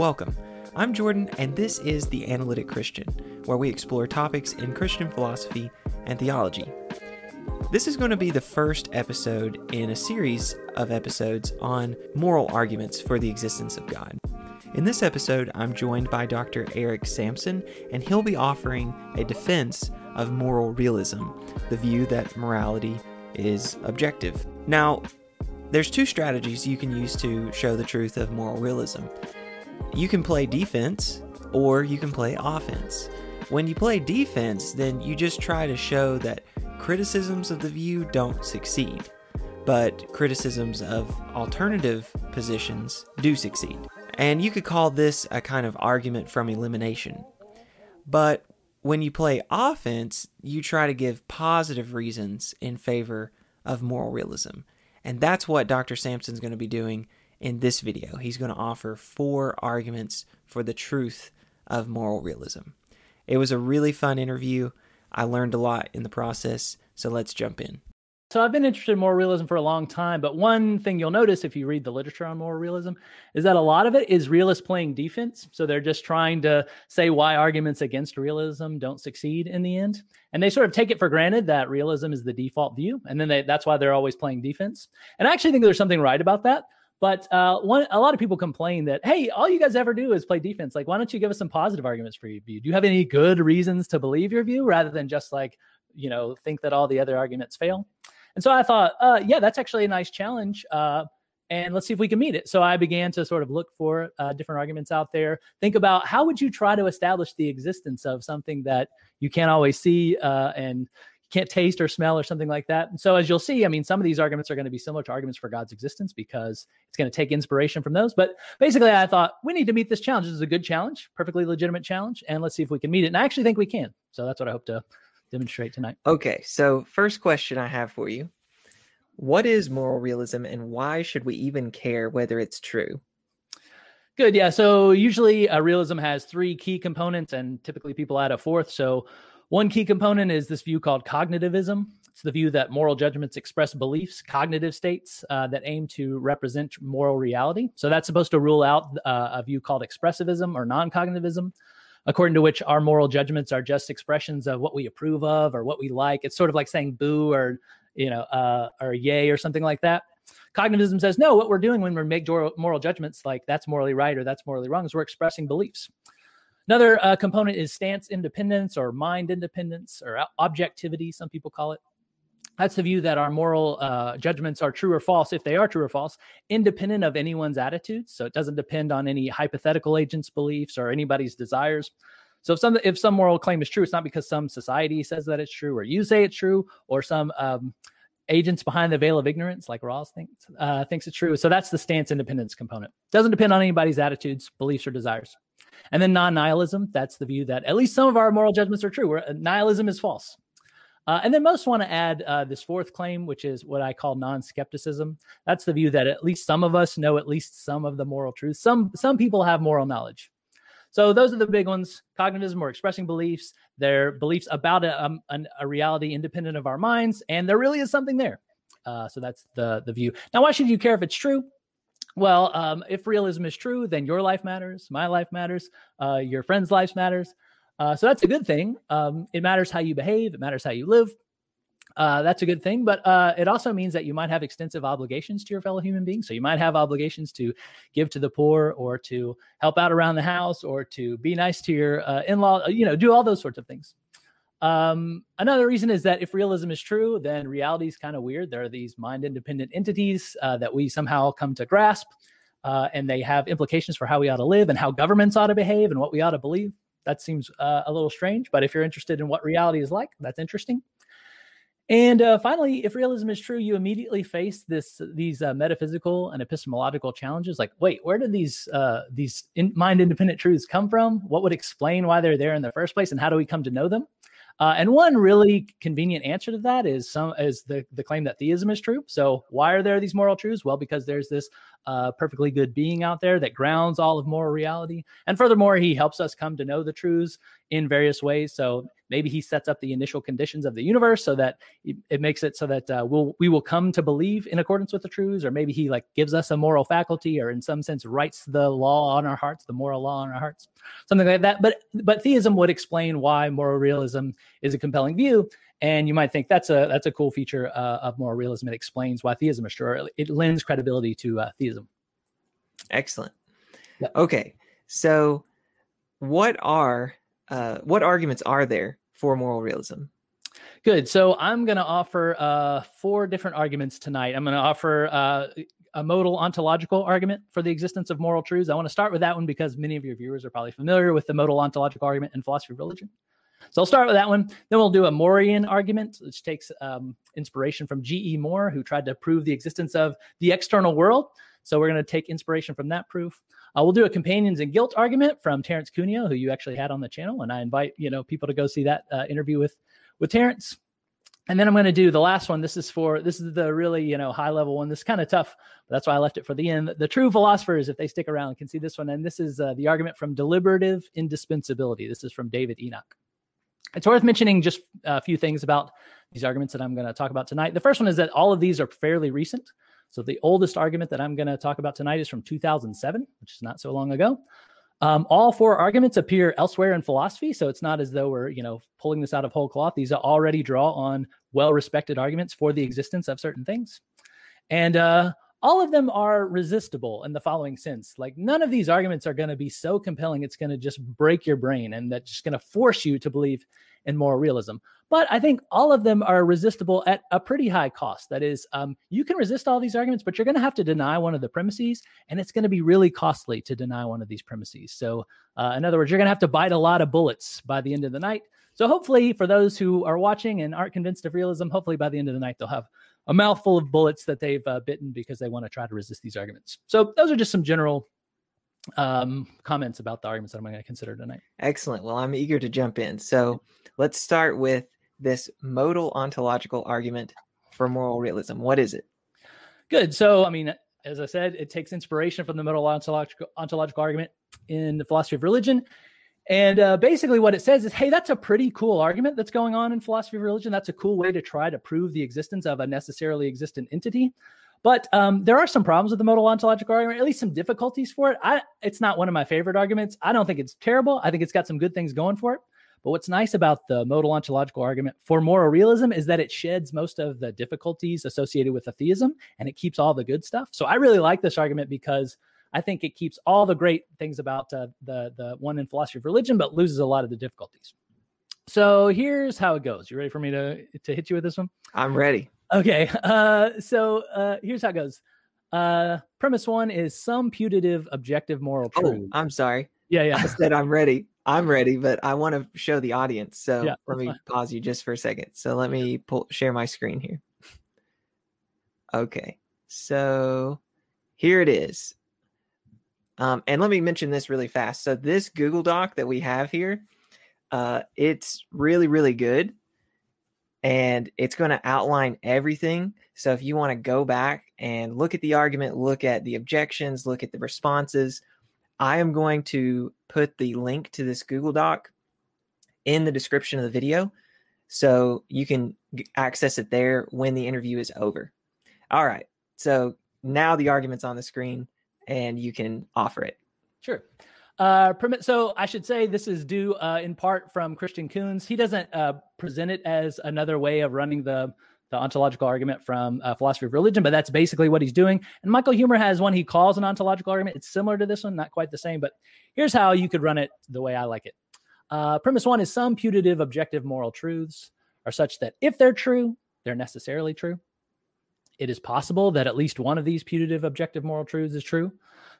Welcome. I'm Jordan, and this is The Analytic Christian, where we explore topics in Christian philosophy and theology. This is going to be the first episode in a series of episodes on moral arguments for the existence of God. In this episode, I'm joined by Dr. Eric Sampson, and he'll be offering a defense of moral realism, the view that morality is objective. Now, there's two strategies you can use to show the truth of moral realism. You can play defense or you can play offense. When you play defense, then you just try to show that criticisms of the view don't succeed, but criticisms of alternative positions do succeed. And you could call this a kind of argument from elimination. But when you play offense, you try to give positive reasons in favor of moral realism. And that's what Dr. Sampson's going to be doing in this video. He's going to offer four arguments for the truth of moral realism. It was a really fun interview. I learned a lot in the process, so let's jump in. So I've been interested in moral realism for a long time, but one thing you'll notice if you read the literature on moral realism is that a lot of it is realists playing defense. So they're just trying to say why arguments against realism don't succeed in the end. And they sort of take it for granted that realism is the default view. And then they, that's why they're always playing defense. And I actually think there's something right about that. But uh, one, a lot of people complain that, hey, all you guys ever do is play defense. Like, why don't you give us some positive arguments for your view? Do you have any good reasons to believe your view rather than just like, you know, think that all the other arguments fail? And so I thought, uh, yeah, that's actually a nice challenge. Uh, and let's see if we can meet it. So I began to sort of look for uh, different arguments out there. Think about how would you try to establish the existence of something that you can't always see uh, and can't taste or smell or something like that. And so as you'll see, I mean, some of these arguments are going to be similar to arguments for God's existence because it's going to take inspiration from those. But basically, I thought we need to meet this challenge. This is a good challenge, perfectly legitimate challenge, and let's see if we can meet it. And I actually think we can. So that's what I hope to demonstrate tonight. Okay, so first question I have for you What is moral realism and why should we even care whether it's true? Good. Yeah. So usually uh, realism has three key components, and typically people add a fourth. So one key component is this view called cognitivism. It's the view that moral judgments express beliefs, cognitive states uh, that aim to represent moral reality. So that's supposed to rule out uh, a view called expressivism or non cognitivism according to which our moral judgments are just expressions of what we approve of or what we like. It's sort of like saying boo or you know uh, or yay or something like that. Cognitivism says no. What we're doing when we make moral judgments, like that's morally right or that's morally wrong, is we're expressing beliefs. Another uh, component is stance independence or mind independence or objectivity, some people call it. That's the view that our moral uh, judgments are true or false, if they are true or false, independent of anyone's attitudes. So it doesn't depend on any hypothetical agent's beliefs or anybody's desires. So if some if some moral claim is true, it's not because some society says that it's true, or you say it's true, or some um, agents behind the veil of ignorance, like Rawls thinks uh, thinks it's true. So that's the stance independence component. Doesn't depend on anybody's attitudes, beliefs, or desires. And then non-nihilism, that's the view that at least some of our moral judgments are true. Where uh, nihilism is false. Uh, and then most want to add uh, this fourth claim, which is what I call non-skepticism. That's the view that at least some of us know at least some of the moral truths. Some some people have moral knowledge. So those are the big ones: cognitivism or expressing beliefs. Their beliefs about a, um, an, a reality independent of our minds, and there really is something there. Uh, so that's the the view. Now, why should you care if it's true? Well, um, if realism is true, then your life matters, my life matters, uh, your friends' lives matters. Uh, so that's a good thing. Um, it matters how you behave. It matters how you live. Uh, that's a good thing, but uh, it also means that you might have extensive obligations to your fellow human beings. So you might have obligations to give to the poor, or to help out around the house, or to be nice to your uh, in-law. You know, do all those sorts of things. Um, another reason is that if realism is true, then reality is kind of weird. There are these mind independent entities uh, that we somehow come to grasp, uh, and they have implications for how we ought to live and how governments ought to behave and what we ought to believe. That seems uh, a little strange, but if you're interested in what reality is like, that's interesting. And uh, finally, if realism is true, you immediately face this these uh, metaphysical and epistemological challenges. Like, wait, where did these uh, these in mind independent truths come from? What would explain why they're there in the first place, and how do we come to know them? Uh, and one really convenient answer to that is some is the the claim that theism is true. So why are there these moral truths? Well, because there's this uh, perfectly good being out there that grounds all of moral reality. And furthermore, he helps us come to know the truths in various ways. So maybe he sets up the initial conditions of the universe so that it makes it so that uh, we'll we will come to believe in accordance with the truths, or maybe he like gives us a moral faculty, or in some sense writes the law on our hearts, the moral law on our hearts, something like that. But but theism would explain why moral realism is a compelling view. And you might think that's a that's a cool feature uh, of moral realism. It explains why theism is true. It lends credibility to uh, theism. Excellent. Okay, so what are uh, what arguments are there for moral realism? Good. So I'm going to offer uh, four different arguments tonight. I'm going to offer uh, a modal ontological argument for the existence of moral truths. I want to start with that one because many of your viewers are probably familiar with the modal ontological argument in philosophy of religion. So I'll start with that one. Then we'll do a Morean argument, which takes um, inspiration from G.E. Moore, who tried to prove the existence of the external world. So we're going to take inspiration from that proof. Uh, we'll do a companions and guilt argument from Terence Cuneo, who you actually had on the channel, and I invite you know people to go see that uh, interview with with Terence. And then I'm going to do the last one. This is for this is the really you know high level one. This is kind of tough, but that's why I left it for the end. The true philosophers, if they stick around, can see this one. And this is uh, the argument from deliberative indispensability. This is from David Enoch. It's worth mentioning just a few things about these arguments that I'm going to talk about tonight. The first one is that all of these are fairly recent. So the oldest argument that I'm going to talk about tonight is from 2007, which is not so long ago. Um, all four arguments appear elsewhere in philosophy, so it's not as though we're you know pulling this out of whole cloth. These already draw on well-respected arguments for the existence of certain things, and uh, all of them are resistible in the following sense. Like none of these arguments are going to be so compelling it's going to just break your brain and that's just going to force you to believe in moral realism. But I think all of them are resistible at a pretty high cost. That is, um, you can resist all these arguments, but you're going to have to deny one of the premises, and it's going to be really costly to deny one of these premises. So, uh, in other words, you're going to have to bite a lot of bullets by the end of the night. So, hopefully, for those who are watching and aren't convinced of realism, hopefully by the end of the night, they'll have a mouthful of bullets that they've uh, bitten because they want to try to resist these arguments. So, those are just some general um, comments about the arguments that I'm going to consider tonight. Excellent. Well, I'm eager to jump in. So, let's start with this modal ontological argument for moral realism. What is it? Good. So, I mean, as I said, it takes inspiration from the modal ontological, ontological argument in the philosophy of religion. And uh, basically, what it says is, hey, that's a pretty cool argument that's going on in philosophy of religion. That's a cool way to try to prove the existence of a necessarily existent entity. But um, there are some problems with the modal ontological argument, at least some difficulties for it. I, it's not one of my favorite arguments. I don't think it's terrible. I think it's got some good things going for it. But what's nice about the modal ontological argument for moral realism is that it sheds most of the difficulties associated with atheism and it keeps all the good stuff. So I really like this argument because I think it keeps all the great things about uh, the the one in philosophy of religion, but loses a lot of the difficulties. So here's how it goes. You ready for me to to hit you with this one? I'm ready. Okay. Uh, so uh, here's how it goes. Uh, premise one is some putative objective moral oh, truth. Oh, I'm sorry. Yeah, yeah. I said I'm ready. I'm ready, but I want to show the audience. So yeah, let me fine. pause you just for a second. So let me pull, share my screen here. Okay. So here it is. Um, and let me mention this really fast. So this Google Doc that we have here, uh, it's really, really good. And it's going to outline everything. So if you want to go back and look at the argument, look at the objections, look at the responses, I am going to put the link to this Google Doc in the description of the video so you can access it there when the interview is over. All right. So now the argument's on the screen and you can offer it. Sure. Uh, so I should say this is due uh, in part from Christian Coons. He doesn't uh, present it as another way of running the the ontological argument from uh, philosophy of religion, but that's basically what he's doing. And Michael Huemer has one he calls an ontological argument. It's similar to this one, not quite the same, but here's how you could run it the way I like it. Uh, premise one is some putative objective moral truths are such that if they're true, they're necessarily true. It is possible that at least one of these putative objective moral truths is true.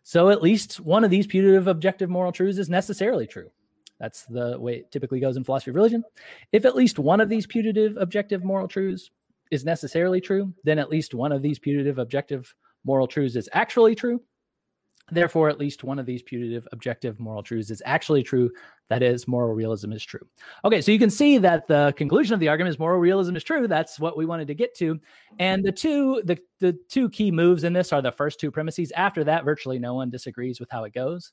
So at least one of these putative objective moral truths is necessarily true. That's the way it typically goes in philosophy of religion. If at least one of these putative objective moral truths is necessarily true, then at least one of these putative objective moral truths is actually true. Therefore, at least one of these putative objective moral truths is actually true. That is, moral realism is true. Okay, so you can see that the conclusion of the argument is moral realism is true. That's what we wanted to get to. And the two the, the two key moves in this are the first two premises. After that, virtually no one disagrees with how it goes.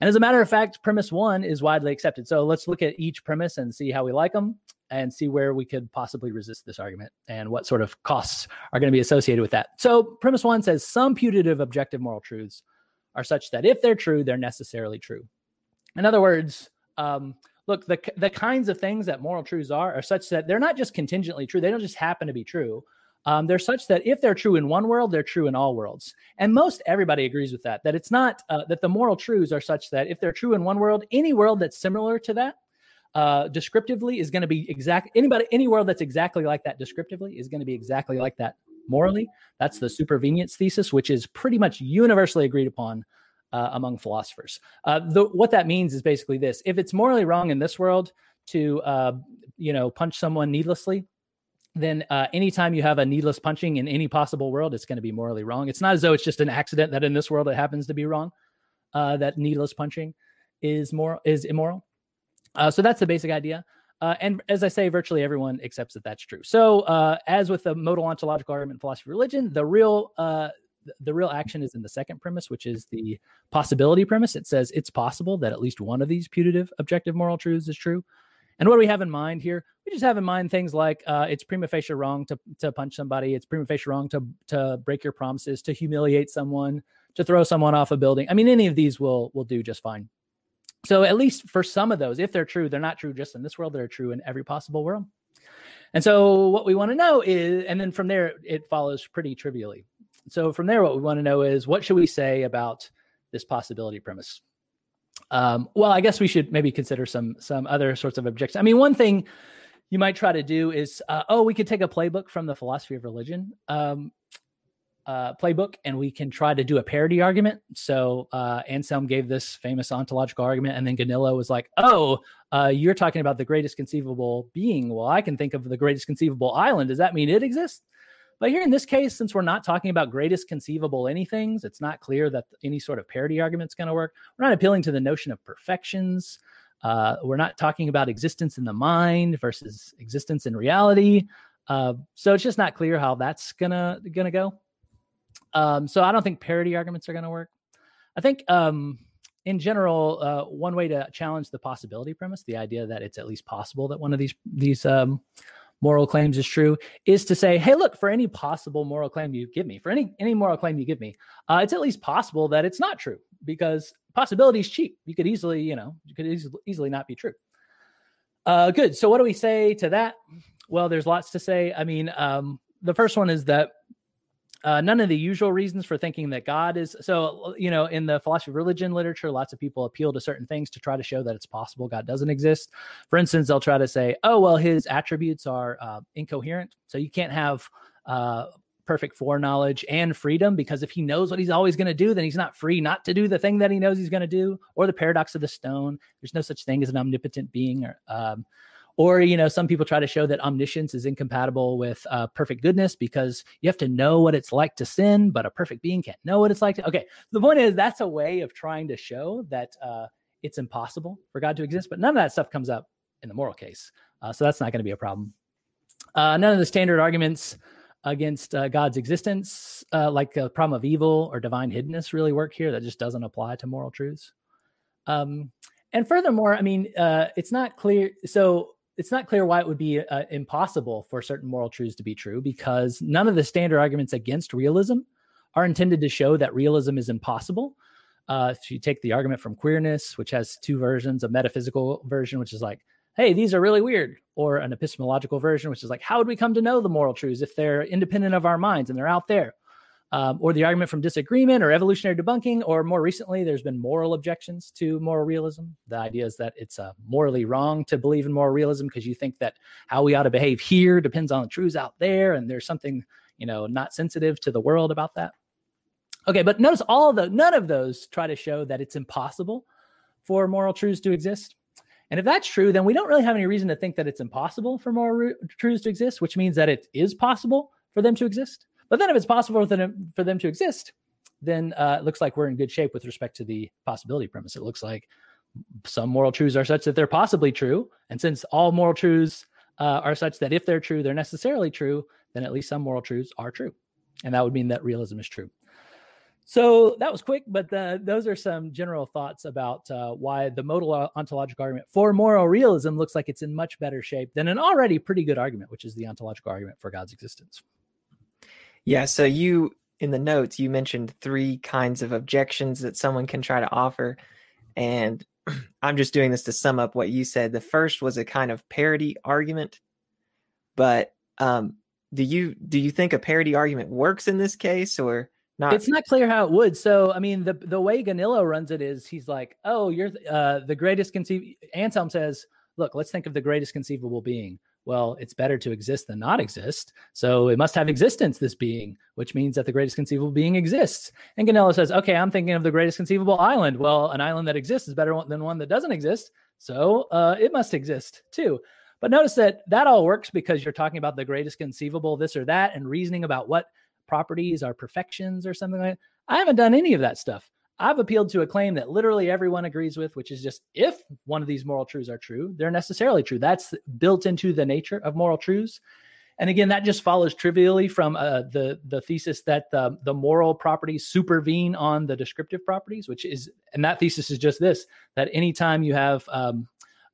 And as a matter of fact, premise one is widely accepted. So let's look at each premise and see how we like them and see where we could possibly resist this argument and what sort of costs are going to be associated with that. So premise one says some putative objective moral truths are such that if they're true, they're necessarily true. In other words, um, look, the, the kinds of things that moral truths are are such that they're not just contingently true, they don't just happen to be true. Um, they're such that if they're true in one world, they're true in all worlds. And most everybody agrees with that, that it's not uh, that the moral truths are such that if they're true in one world, any world that's similar to that uh, descriptively is going to be exact. Anybody, any world that's exactly like that descriptively is going to be exactly like that morally. That's the supervenience thesis, which is pretty much universally agreed upon uh, among philosophers. Uh, the, what that means is basically this: if it's morally wrong in this world to, uh, you know, punch someone needlessly, then uh, anytime you have a needless punching in any possible world, it's going to be morally wrong. It's not as though it's just an accident that in this world it happens to be wrong. Uh, that needless punching is more is immoral. Uh, so that's the basic idea. Uh, and as I say, virtually everyone accepts that that's true. So, uh, as with the modal ontological argument philosophy of religion, the real uh, the real action is in the second premise, which is the possibility premise. It says it's possible that at least one of these putative objective moral truths is true. And what do we have in mind here? We just have in mind things like uh, it's prima facie wrong to to punch somebody. It's prima facie wrong to to break your promises, to humiliate someone, to throw someone off a building. I mean, any of these will will do just fine. So at least for some of those, if they're true, they're not true just in this world, they're true in every possible world. And so what we want to know is, and then from there, it follows pretty trivially. So from there, what we want to know is what should we say about this possibility premise? Um, well, I guess we should maybe consider some some other sorts of objections. I mean, one thing you might try to do is, uh, oh, we could take a playbook from the philosophy of religion. Um, uh, playbook and we can try to do a parity argument. So uh, Anselm gave this famous ontological argument, and then Gaunilo was like, "Oh, uh, you're talking about the greatest conceivable being. Well, I can think of the greatest conceivable island. Does that mean it exists?" But here in this case, since we're not talking about greatest conceivable anythings, it's not clear that any sort of argument is going to work. We're not appealing to the notion of perfections. Uh, we're not talking about existence in the mind versus existence in reality. Uh, so it's just not clear how that's gonna gonna go. Um, so I don't think parity arguments are going to work. I think um, in general, uh, one way to challenge the possibility premise, the idea that it's at least possible that one of these these um, moral claims is true, is to say, hey, look, for any possible moral claim you give me, for any any moral claim you give me, uh, it's at least possible that it's not true because possibility is cheap. You could easily, you know, you could easily, easily not be true. Uh, good. So what do we say to that? Well, there's lots to say. I mean, um, the first one is that uh, none of the usual reasons for thinking that God is so, you know, in the philosophy of religion literature, lots of people appeal to certain things to try to show that it's possible God doesn't exist. For instance, they'll try to say, oh, well, his attributes are uh, incoherent. So you can't have uh, perfect foreknowledge and freedom because if he knows what he's always going to do, then he's not free not to do the thing that he knows he's going to do. Or the paradox of the stone. There's no such thing as an omnipotent being or, um, or, you know, some people try to show that omniscience is incompatible with uh, perfect goodness because you have to know what it's like to sin, but a perfect being can't know what it's like to. Okay. The point is, that's a way of trying to show that uh, it's impossible for God to exist, but none of that stuff comes up in the moral case. Uh, so that's not going to be a problem. Uh, none of the standard arguments against uh, God's existence, uh, like the problem of evil or divine hiddenness, really work here. That just doesn't apply to moral truths. Um, and furthermore, I mean, uh, it's not clear. So it's not clear why it would be uh, impossible for certain moral truths to be true because none of the standard arguments against realism are intended to show that realism is impossible. Uh, if you take the argument from queerness, which has two versions, a metaphysical version, which is like, hey, these are really weird, or an epistemological version, which is like, how would we come to know the moral truths if they're independent of our minds and they're out there? Um, or the argument from disagreement or evolutionary debunking, or more recently, there's been moral objections to moral realism. The idea is that it's uh, morally wrong to believe in moral realism because you think that how we ought to behave here depends on the truths out there, and there's something you know not sensitive to the world about that. Okay, but notice all the none of those try to show that it's impossible for moral truths to exist. And if that's true, then we don't really have any reason to think that it's impossible for moral re- truths to exist, which means that it is possible for them to exist. But then if it's possible for them, for them to exist, then uh, it looks like we're in good shape with respect to the possibility premise. It looks like some moral truths are such that they're possibly true. And since all moral truths uh, are such that if they're true, they're necessarily true, then at least some moral truths are true. And that would mean that realism is true. So that was quick, but the, those are some general thoughts about uh, why the modal ontological argument for moral realism looks like it's in much better shape than an already pretty good argument, which is the ontological argument for God's existence. Yeah. So you, in the notes, you mentioned three kinds of objections that someone can try to offer. And I'm just doing this to sum up what you said. The first was a kind of parity argument, but um, do you do you think a parity argument works in this case or not? It's not clear how it would. So, I mean, the the way Gaunilo runs it is he's like, "Oh, you're uh, the greatest conceivable." Anselm says, "Look, let's think of the greatest conceivable being." Well, it's better to exist than not exist. So it must have existence, this being, which means that the greatest conceivable being exists. And Gaunilo says, okay, I'm thinking of the greatest conceivable island. Well, an island that exists is better than one that doesn't exist. So uh, it must exist too. But notice that that all works because you're talking about the greatest conceivable, this or that, and reasoning about what properties are perfections or something like that. I haven't done any of that stuff. I've appealed to a claim that literally everyone agrees with, which is just if one of these moral truths are true, they're necessarily true. That's built into the nature of moral truths. And again, that just follows trivially from uh, the the thesis that the, the moral properties supervene on the descriptive properties, which is, and that thesis is just this: that anytime you have um,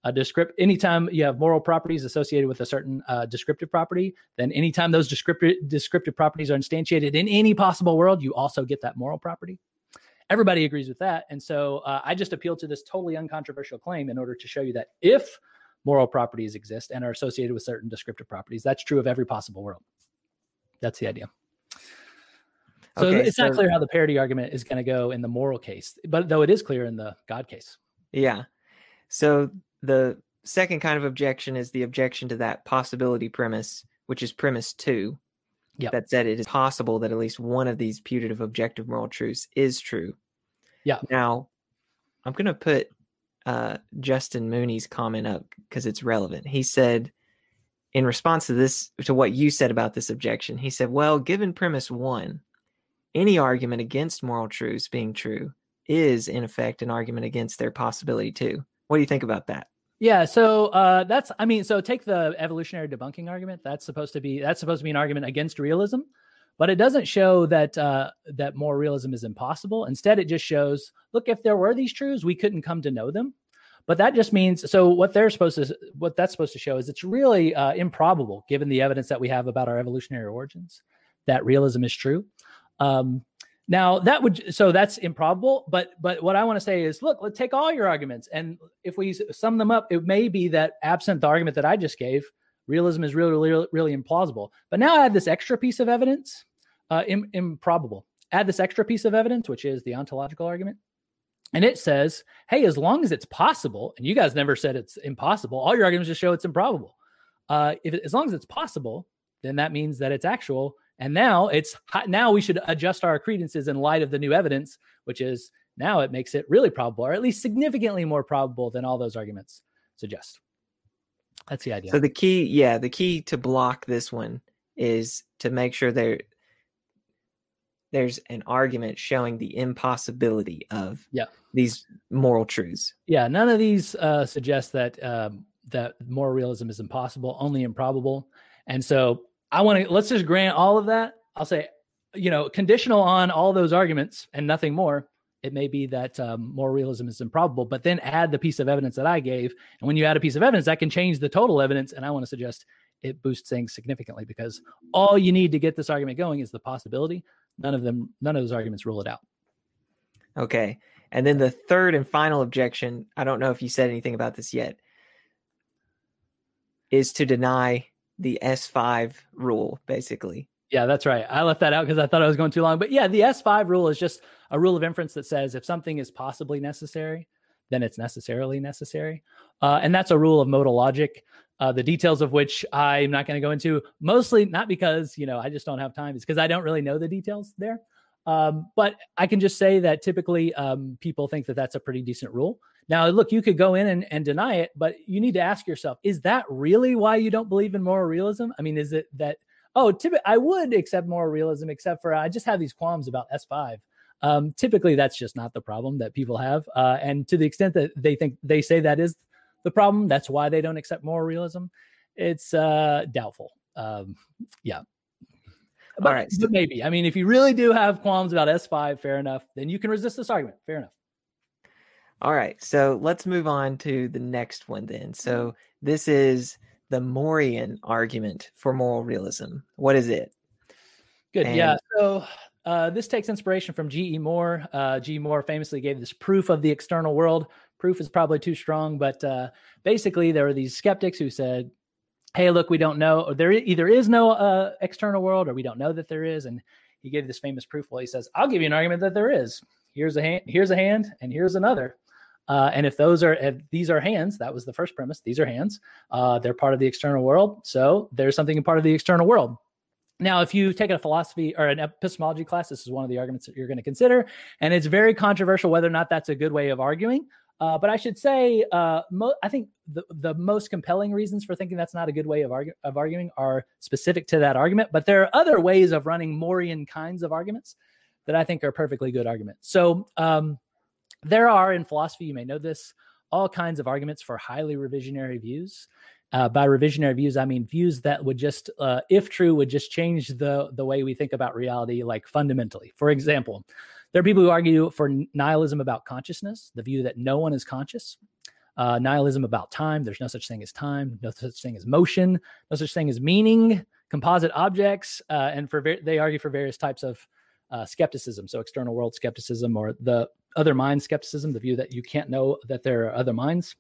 a descript, anytime you have moral properties associated with a certain uh, descriptive property, then anytime those descriptive descriptive properties are instantiated in any possible world, you also get that moral property everybody agrees with that. And so uh, I just appeal to this totally uncontroversial claim in order to show you that if moral properties exist and are associated with certain descriptive properties, that's true of every possible world. That's the idea. So okay, it's so, not clear how the parity argument is going to go in the moral case, but though it is clear in the God case. Yeah. So the second kind of objection is the objection to that possibility premise, which is premise two. Yep. That said, it is possible that at least one of these putative objective moral truths is true. Yeah. Now, I'm going to put uh, Justin Mooney's comment up because it's relevant. He said, in response to this, to what you said about this objection, he said, well, given premise one, any argument against moral truths being true is, in effect, an argument against their possibility too. What do you think about that? Yeah, so uh, that's I mean, so take the evolutionary debunking argument. That's supposed to be that's supposed to be an argument against realism, but it doesn't show that uh, that more realism is impossible. Instead, it just shows, look, if there were these truths, we couldn't come to know them. But that just means so what they're supposed to what that's supposed to show is it's really uh, improbable, given the evidence that we have about our evolutionary origins, that realism is true. Um, now that would so that's improbable, but but what I want to say is, look, let's take all your arguments, and if we sum them up, it may be that absent the argument that I just gave, realism is really really really implausible. But now add this extra piece of evidence, uh, Im- improbable. Add this extra piece of evidence, which is the ontological argument, and it says, hey, as long as it's possible, and you guys never said it's impossible, all your arguments just show it's improbable. Uh, if as long as it's possible, then that means that it's actual and now it's now we should adjust our credences in light of the new evidence, which is now it makes it really probable, or at least significantly more probable than all those arguments suggest. That's the idea. So the key, yeah, the key to block this one is to make sure there there's an argument showing the impossibility of yeah. these moral truths. Yeah, none of these uh, suggest that um, that moral realism is impossible, only improbable. And so I want to let's just grant all of that. I'll say, you know, conditional on all those arguments and nothing more. It may be that um, more realism is improbable, but then add the piece of evidence that I gave. And when you add a piece of evidence, that can change the total evidence. And I want to suggest it boosts things significantly because all you need to get this argument going is the possibility. None of them, none of those arguments rule it out. Okay. And then the third and final objection, I don't know if you said anything about this yet, is to deny the S5 rule, basically. Yeah, that's right. I left that out because I thought I was going too long. But yeah, the S5 rule is just a rule of inference that says if something is possibly necessary, then it's necessarily necessary. Uh, and that's a rule of modal logic, uh, the details of which I'm not going to go into, mostly not because, you know, I just don't have time, it's because I don't really know the details there. Um, but I can just say that typically um, people think that that's a pretty decent rule. Now, look, you could go in and, and deny it, but you need to ask yourself, is that really why you don't believe in moral realism? I mean, is it that, oh, typ- I would accept moral realism, except for I just have these qualms about S5. Um, typically, that's just not the problem that people have. Uh, and to the extent that they think they say that is the problem, that's why they don't accept moral realism. It's uh, doubtful. Um, yeah. But, All right. but maybe. I mean, if you really do have qualms about S5, fair enough, then you can resist this argument. Fair enough. All right. So let's move on to the next one then. So this is the Morean argument for moral realism. What is it? Good. And- yeah. So uh, this takes inspiration from G.E. Moore. Uh, G. Moore famously gave this proof of the external world. Proof is probably too strong, but uh, basically, there were these skeptics who said, "Hey, look, we don't know. Or there either is no uh, external world, or we don't know that there is." And he gave this famous proof. Well, he says, "I'll give you an argument that there is. Here's a hand. Here's a hand, and here's another." Uh, and if those are if these are hands, that was the first premise. These are hands. Uh, they're part of the external world. So there's something in part of the external world. Now, if you take a philosophy or an epistemology class, this is one of the arguments that you're going to consider, and it's very controversial whether or not that's a good way of arguing. Uh, but I should say, uh, mo- I think the, the most compelling reasons for thinking that's not a good way of, argu- of arguing are specific to that argument. But there are other ways of running Morean kinds of arguments that I think are perfectly good arguments. So um, there are in philosophy, you may know this, all kinds of arguments for highly revisionary views. Uh, by revisionary views, I mean views that would just, uh, if true, would just change the the way we think about reality, like fundamentally. For example, there are people who argue for nihilism about consciousness, the view that no one is conscious. Uh, nihilism about time, there's no such thing as time, no such thing as motion, no such thing as meaning, composite objects, uh, and for ver- they argue for various types of uh, skepticism. So external world skepticism or the other mind skepticism, the view that you can't know that there are other minds.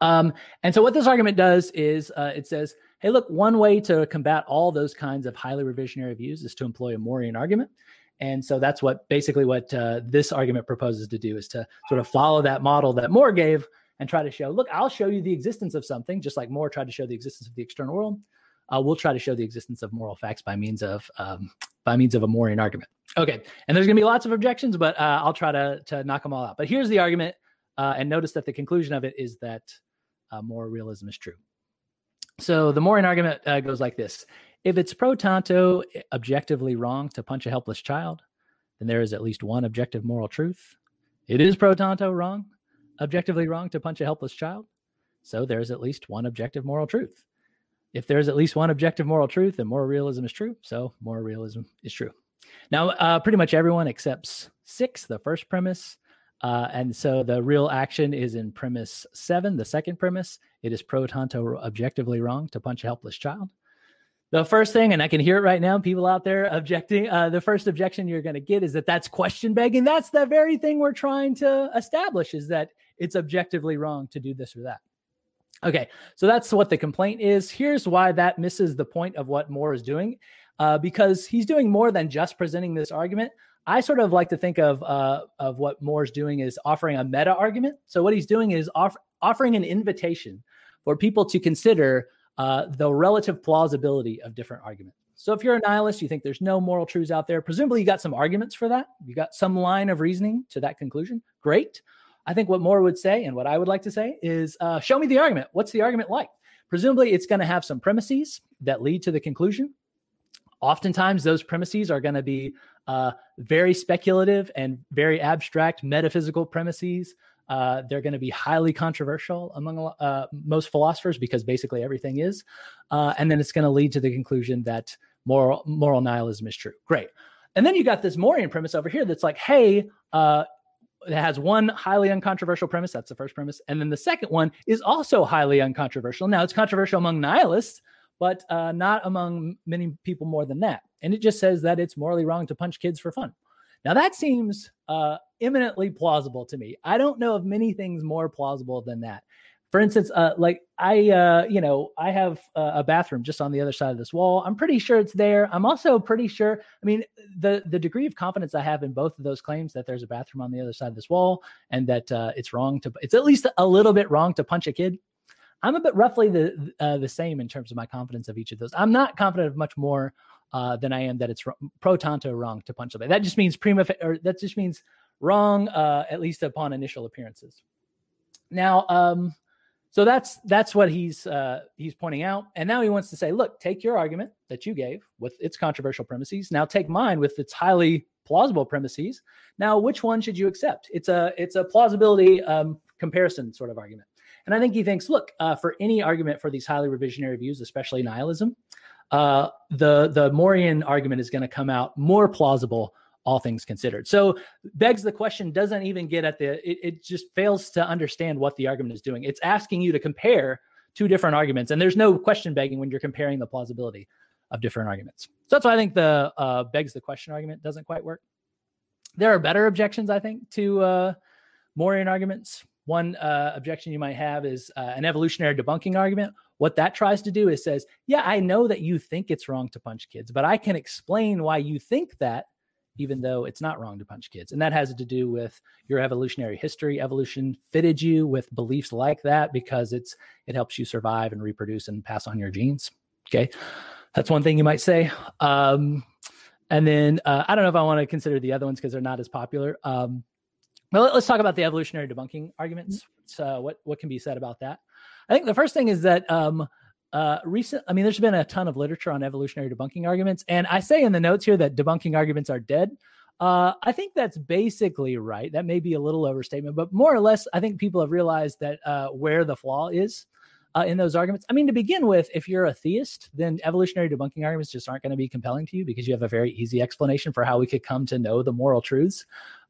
Um, and so what this argument does is uh, it says, hey, look, one way to combat all those kinds of highly revisionary views is to employ a Morean argument. And so that's what basically what uh, this argument proposes to do is to sort of follow that model that Moore gave and try to show, look, I'll show you the existence of something, just like Moore tried to show the existence of the external world. Uh, we'll try to show the existence of moral facts by means of um, by means of a Morean argument. Okay, and there's going to be lots of objections, but uh, I'll try to to knock them all out. But here's the argument, uh, and notice that the conclusion of it is that uh, moral realism is true. So the Morean argument uh, goes like this: If it's pro tanto objectively wrong to punch a helpless child, then there is at least one objective moral truth. It is pro tanto wrong, objectively wrong to punch a helpless child. So there's at least one objective moral truth. If there's at least one objective moral truth, then moral realism is true. So moral realism is true. Now, uh, pretty much everyone accepts six, the first premise. Uh, and so the real action is in premise seven, the second premise. It is pro tanto objectively wrong to punch a helpless child. The first thing, and I can hear it right now, people out there objecting. Uh, the first objection you're going to get is that that's question begging. That's the very thing we're trying to establish is that it's objectively wrong to do this or that. Okay, so that's what the complaint is. Here's why that misses the point of what Moore is doing, uh, because he's doing more than just presenting this argument. I sort of like to think of uh, of what Moore's doing is offering a meta argument. So what he's doing is off- offering an invitation for people to consider uh, the relative plausibility of different arguments. So if you're a nihilist, you think there's no moral truths out there. Presumably, you got some arguments for that. You got some line of reasoning to that conclusion. Great. I think what Moore would say, and what I would like to say, is uh, show me the argument. What's the argument like? Presumably, it's going to have some premises that lead to the conclusion. Oftentimes, those premises are going to be uh, very speculative and very abstract metaphysical premises. Uh, they're going to be highly controversial among uh, most philosophers because basically everything is. Uh, and then it's going to lead to the conclusion that moral moral nihilism is true. Great. And then you got this Morean premise over here that's like, hey, uh, it has one highly uncontroversial premise. That's the first premise. And then the second one is also highly uncontroversial. Now, it's controversial among nihilists, but uh, not among many people more than that. And it just says that it's morally wrong to punch kids for fun. Now, that seems uh, eminently plausible to me. I don't know of many things more plausible than that. For instance, uh, like I, uh, you know, I have a bathroom just on the other side of this wall. I'm pretty sure it's there. I'm also pretty sure. I mean, the the degree of confidence I have in both of those claims that there's a bathroom on the other side of this wall and that uh, it's wrong to, it's at least a little bit wrong to punch a kid. I'm a bit roughly the uh, the same in terms of my confidence of each of those. I'm not confident of much more uh, than I am that it's pro tanto wrong to punch somebody. That just means prima, or that just means wrong, uh, at least upon initial appearances. Now, um, so that's that's what he's uh, he's pointing out, and now he wants to say, look, take your argument that you gave with its controversial premises. Now take mine with its highly plausible premises. Now, which one should you accept? It's a it's a plausibility um, comparison sort of argument. And I think he thinks, look, uh, for any argument for these highly revisionary views, especially nihilism, uh, the the Morean argument is going to come out more plausible, all things considered. So begs the question, doesn't even get at the it, it just fails to understand what the argument is doing. It's asking you to compare two different arguments, and there's no question begging when you're comparing the plausibility of different arguments. So that's why I think the uh, begs the question argument doesn't quite work. There are better objections, I think, to uh, Morean arguments. One uh, objection you might have is uh, an evolutionary debunking argument. What that tries to do is says, yeah, I know that you think it's wrong to punch kids, but I can explain why you think that, even though it's not wrong to punch kids. And that has to do with your evolutionary history. Evolution fitted you with beliefs like that because it's it helps you survive and reproduce and pass on your genes. Okay, that's one thing you might say. Um, and then uh, I don't know if I want to consider the other ones because they're not as popular. Um, well, let's talk about the evolutionary debunking arguments. Uh, what what can be said about that? I think the first thing is that um, uh, recent. I mean, there's been a ton of literature on evolutionary debunking arguments, and I say in the notes here that debunking arguments are dead. Uh, I think that's basically right. That may be a little overstatement, but more or less, I think people have realized that uh, where the flaw is uh, in those arguments. I mean, to begin with, if you're a theist, then evolutionary debunking arguments just aren't going to be compelling to you because you have a very easy explanation for how we could come to know the moral truths.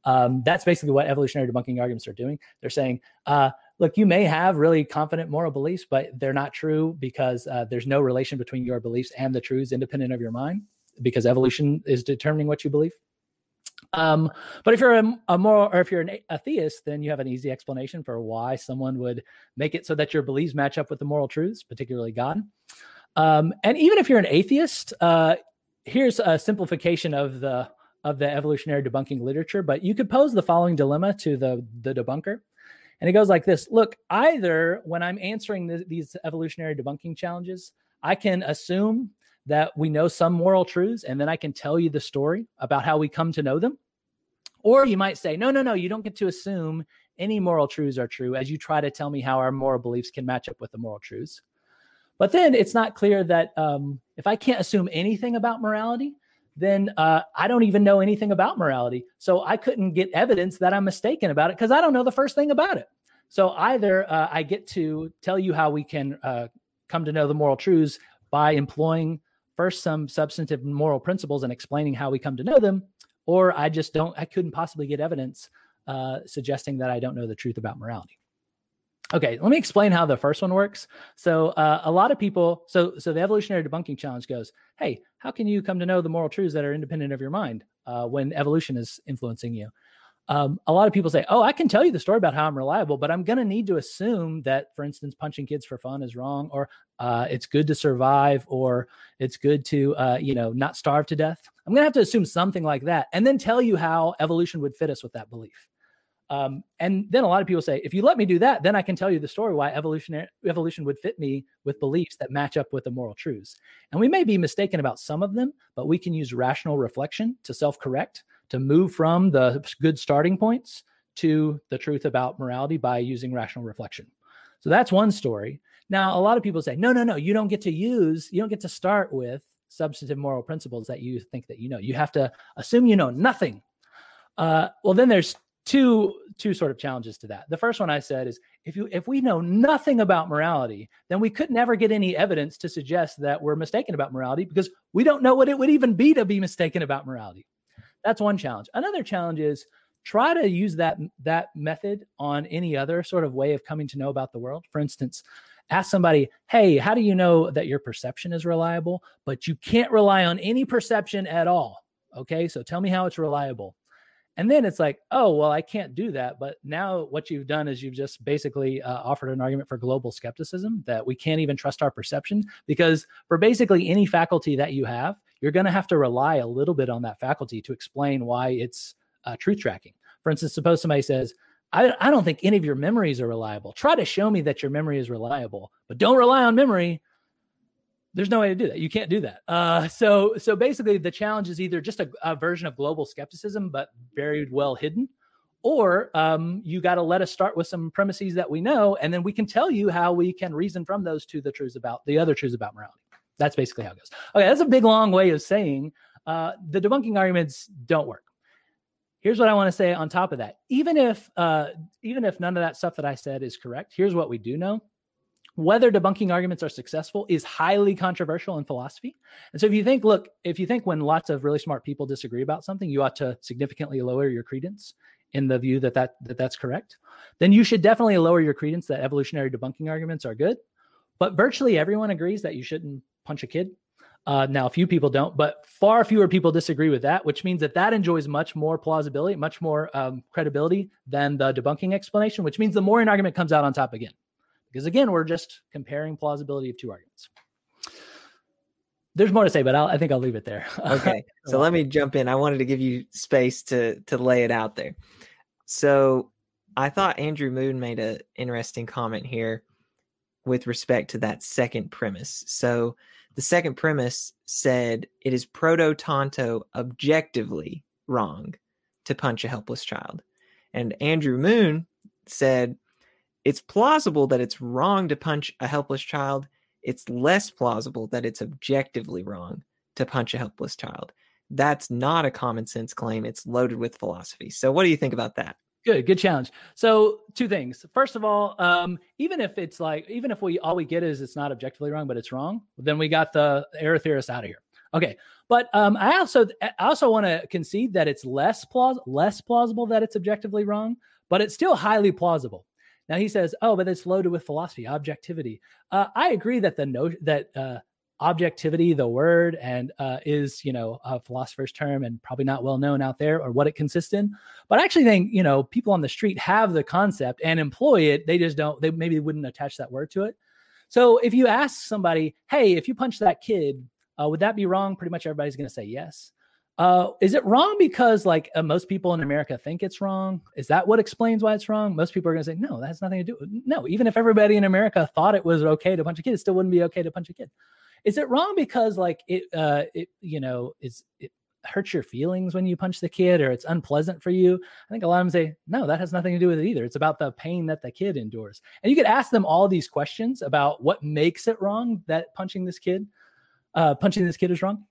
Um, that's basically what evolutionary debunking arguments are doing. They're saying, uh, look, you may have really confident moral beliefs, but they're not true because uh, there's no relation between your beliefs and the truths independent of your mind because evolution is determining what you believe. Um, but if you're a, a more, or if you're an atheist, then you have an easy explanation for why someone would make it so that your beliefs match up with the moral truths, particularly God. Um, and even if you're an atheist, uh, here's a simplification of the of the evolutionary debunking literature, but you could pose the following dilemma to the, the debunker. And it goes like this Look, either when I'm answering the, these evolutionary debunking challenges, I can assume that we know some moral truths, and then I can tell you the story about how we come to know them. Or you might say, no, no, no, you don't get to assume any moral truths are true as you try to tell me how our moral beliefs can match up with the moral truths. But then it's not clear that um, if I can't assume anything about morality, then uh, I don't even know anything about morality. So I couldn't get evidence that I'm mistaken about it because I don't know the first thing about it. So either uh, I get to tell you how we can uh, come to know the moral truths by employing first some substantive moral principles and explaining how we come to know them, or I just don't, I couldn't possibly get evidence uh, suggesting that I don't know the truth about morality. Okay, let me explain how the first one works. So uh, a lot of people, so so the evolutionary debunking challenge goes, hey, how can you come to know the moral truths that are independent of your mind uh, when evolution is influencing you? Um, a lot of people say, oh, I can tell you the story about how I'm reliable, but I'm going to need to assume that, for instance, punching kids for fun is wrong, or uh, it's good to survive, or it's good to, uh, you know, not starve to death. I'm going to have to assume something like that, and then tell you how evolution would fit us with that belief. Um, and then a lot of people say, if you let me do that, then I can tell you the story why evolutionary evolution would fit me with beliefs that match up with the moral truths. And we may be mistaken about some of them, but we can use rational reflection to self-correct, to move from the good starting points to the truth about morality by using rational reflection. So that's one story. Now, a lot of people say, no, no, no, you don't get to use, you don't get to start with substantive moral principles that you think that you know. You have to assume you know nothing. Uh, well, then there's two two sort of challenges to that. The first one I said is if you if we know nothing about morality, then we could never get any evidence to suggest that we're mistaken about morality because we don't know what it would even be to be mistaken about morality. That's one challenge. Another challenge is try to use that that method on any other sort of way of coming to know about the world. For instance, ask somebody, "Hey, how do you know that your perception is reliable?" But you can't rely on any perception at all. Okay? So tell me how it's reliable and then it's like, oh, well, I can't do that. But now what you've done is you've just basically uh, offered an argument for global skepticism that we can't even trust our perception because for basically any faculty that you have, you're going to have to rely a little bit on that faculty to explain why it's uh, truth tracking. For instance, suppose somebody says, I, I don't think any of your memories are reliable. Try to show me that your memory is reliable, but don't rely on memory there's no way to do that. You can't do that. Uh, so so basically, the challenge is either just a, a version of global skepticism, but very well hidden, or um, you got to let us start with some premises that we know, and then we can tell you how we can reason from those to the truths about the other truths about morality. That's basically how it goes. Okay, that's a big long way of saying uh, the debunking arguments don't work. here's what I want to say on top of that. Even if uh, even if none of that stuff that I said is correct, here's what we do know. Whether debunking arguments are successful is highly controversial in philosophy. And so if you think, look, if you think when lots of really smart people disagree about something, you ought to significantly lower your credence in the view that, that, that that's correct, then you should definitely lower your credence that evolutionary debunking arguments are good. But virtually everyone agrees that you shouldn't punch a kid. Uh, now, a few people don't, but far fewer people disagree with that, which means that that enjoys much more plausibility, much more um, credibility than the debunking explanation, which means the Morean argument comes out on top again. Because again, we're just comparing plausibility of two arguments. There's more to say, but I'll, I think I'll leave it there. Okay, so let me jump in. I wanted to give you space to to lay it out there. So I thought Andrew Moon made an interesting comment here with respect to that second premise. So the second premise said it is pro tanto objectively wrong to punch a helpless child. And Andrew Moon said it's plausible that it's wrong to punch a helpless child. It's less plausible that it's objectively wrong to punch a helpless child. That's not a common sense claim. It's loaded with philosophy. So, what do you think about that? Good, good challenge. So, two things. First of all, um, even if it's like, even if we all we get is it's not objectively wrong, but it's wrong, then we got the error theorist out of here. Okay, but um, I also I also want to concede that it's less plaus- less plausible that it's objectively wrong, but it's still highly plausible. Now he says, "Oh, but it's loaded with philosophy, objectivity." Uh, I agree that the note that uh, objectivity, the word, and uh, is you know a philosopher's term and probably not well known out there or what it consists in. But I actually think you know people on the street have the concept and employ it. They just don't. They maybe wouldn't attach that word to it. So if you ask somebody, "Hey, if you punch that kid, uh, would that be wrong?" Pretty much everybody's going to say yes. Uh, is it wrong because like uh, most people in America think it's wrong? Is that what explains why it's wrong? Most people are going to say no. That has nothing to do. No, even if everybody in America thought it was okay to punch a kid, it still wouldn't be okay to punch a kid. Is it wrong because like it, uh, it you know, is it hurts your feelings when you punch the kid or it's unpleasant for you? I think a lot of them say no. That has nothing to do with it either. It's about the pain that the kid endures. And you could ask them all these questions about what makes it wrong that punching this kid, uh, punching this kid is wrong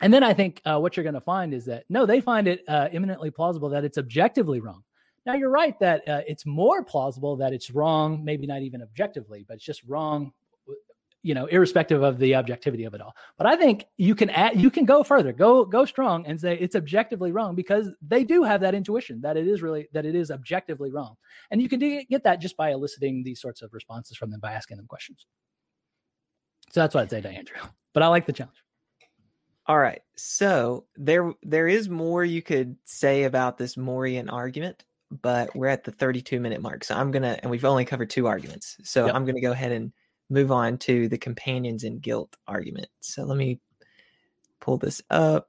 and then I think uh, what you're going to find is that no, they find it uh, eminently plausible that it's objectively wrong. Now you're right that uh, it's more plausible that it's wrong, maybe not even objectively, but it's just wrong, you know, irrespective of the objectivity of it all. But I think you can add, you can go further, go go strong, and say it's objectively wrong because they do have that intuition that it is really that it is objectively wrong, and you can get that just by eliciting these sorts of responses from them by asking them questions. So that's what I'd say to Andrew. But I like the challenge. All right. So there there is more you could say about this Morean argument, but we're at the 32 minute mark. So I'm gonna and we've only covered two arguments. So yep. I'm gonna go ahead and move on to the companions in guilt argument. So let me pull this up.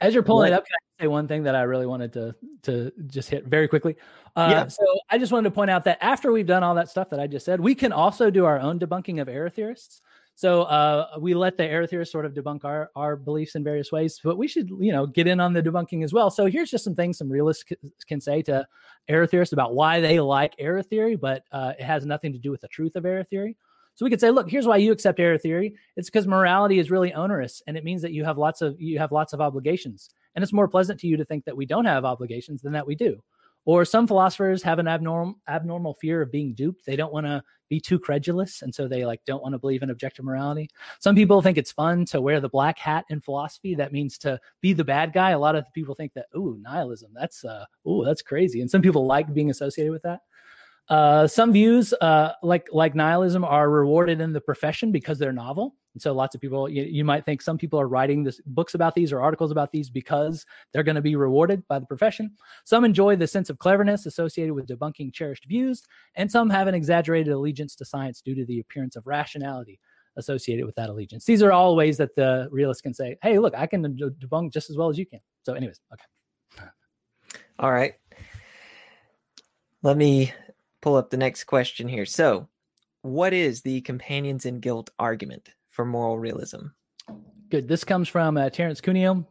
As you're pulling what? it up, can I say one thing that I really wanted to to just hit very quickly? Uh, yeah. So I just wanted to point out that after we've done all that stuff that I just said, we can also do our own debunking of error theorists. So uh, we let the error theorists sort of debunk our, our beliefs in various ways, but we should, you know, get in on the debunking as well. So here's just some things some realists c- can say to error theorists about why they like error theory, but uh, it has nothing to do with the truth of error theory. So we could say, look, here's why you accept error theory. It's because morality is really onerous, and it means that you have lots of you have lots of obligations, and it's more pleasant to you to think that we don't have obligations than that we do. Or some philosophers have an abnormal abnormal fear of being duped. They don't want to be too credulous, and so they like don't want to believe in objective morality. Some people think it's fun to wear the black hat in philosophy. That means to be the bad guy. A lot of people think that ooh nihilism. That's uh ooh that's crazy, and some people like being associated with that. Uh, some views, uh, like like nihilism, are rewarded in the profession because they're novel. And so, lots of people, you, you might think some people are writing this, books about these or articles about these because they're going to be rewarded by the profession. Some enjoy the sense of cleverness associated with debunking cherished views, and some have an exaggerated allegiance to science due to the appearance of rationality associated with that allegiance. These are all ways that the realist can say, "Hey, look, I can debunk just as well as you can." So, anyways, okay. All right. Let me pull up the next question here. So, what is the companions in guilt argument for moral realism? Good. This comes from uh, Terence Cuneo.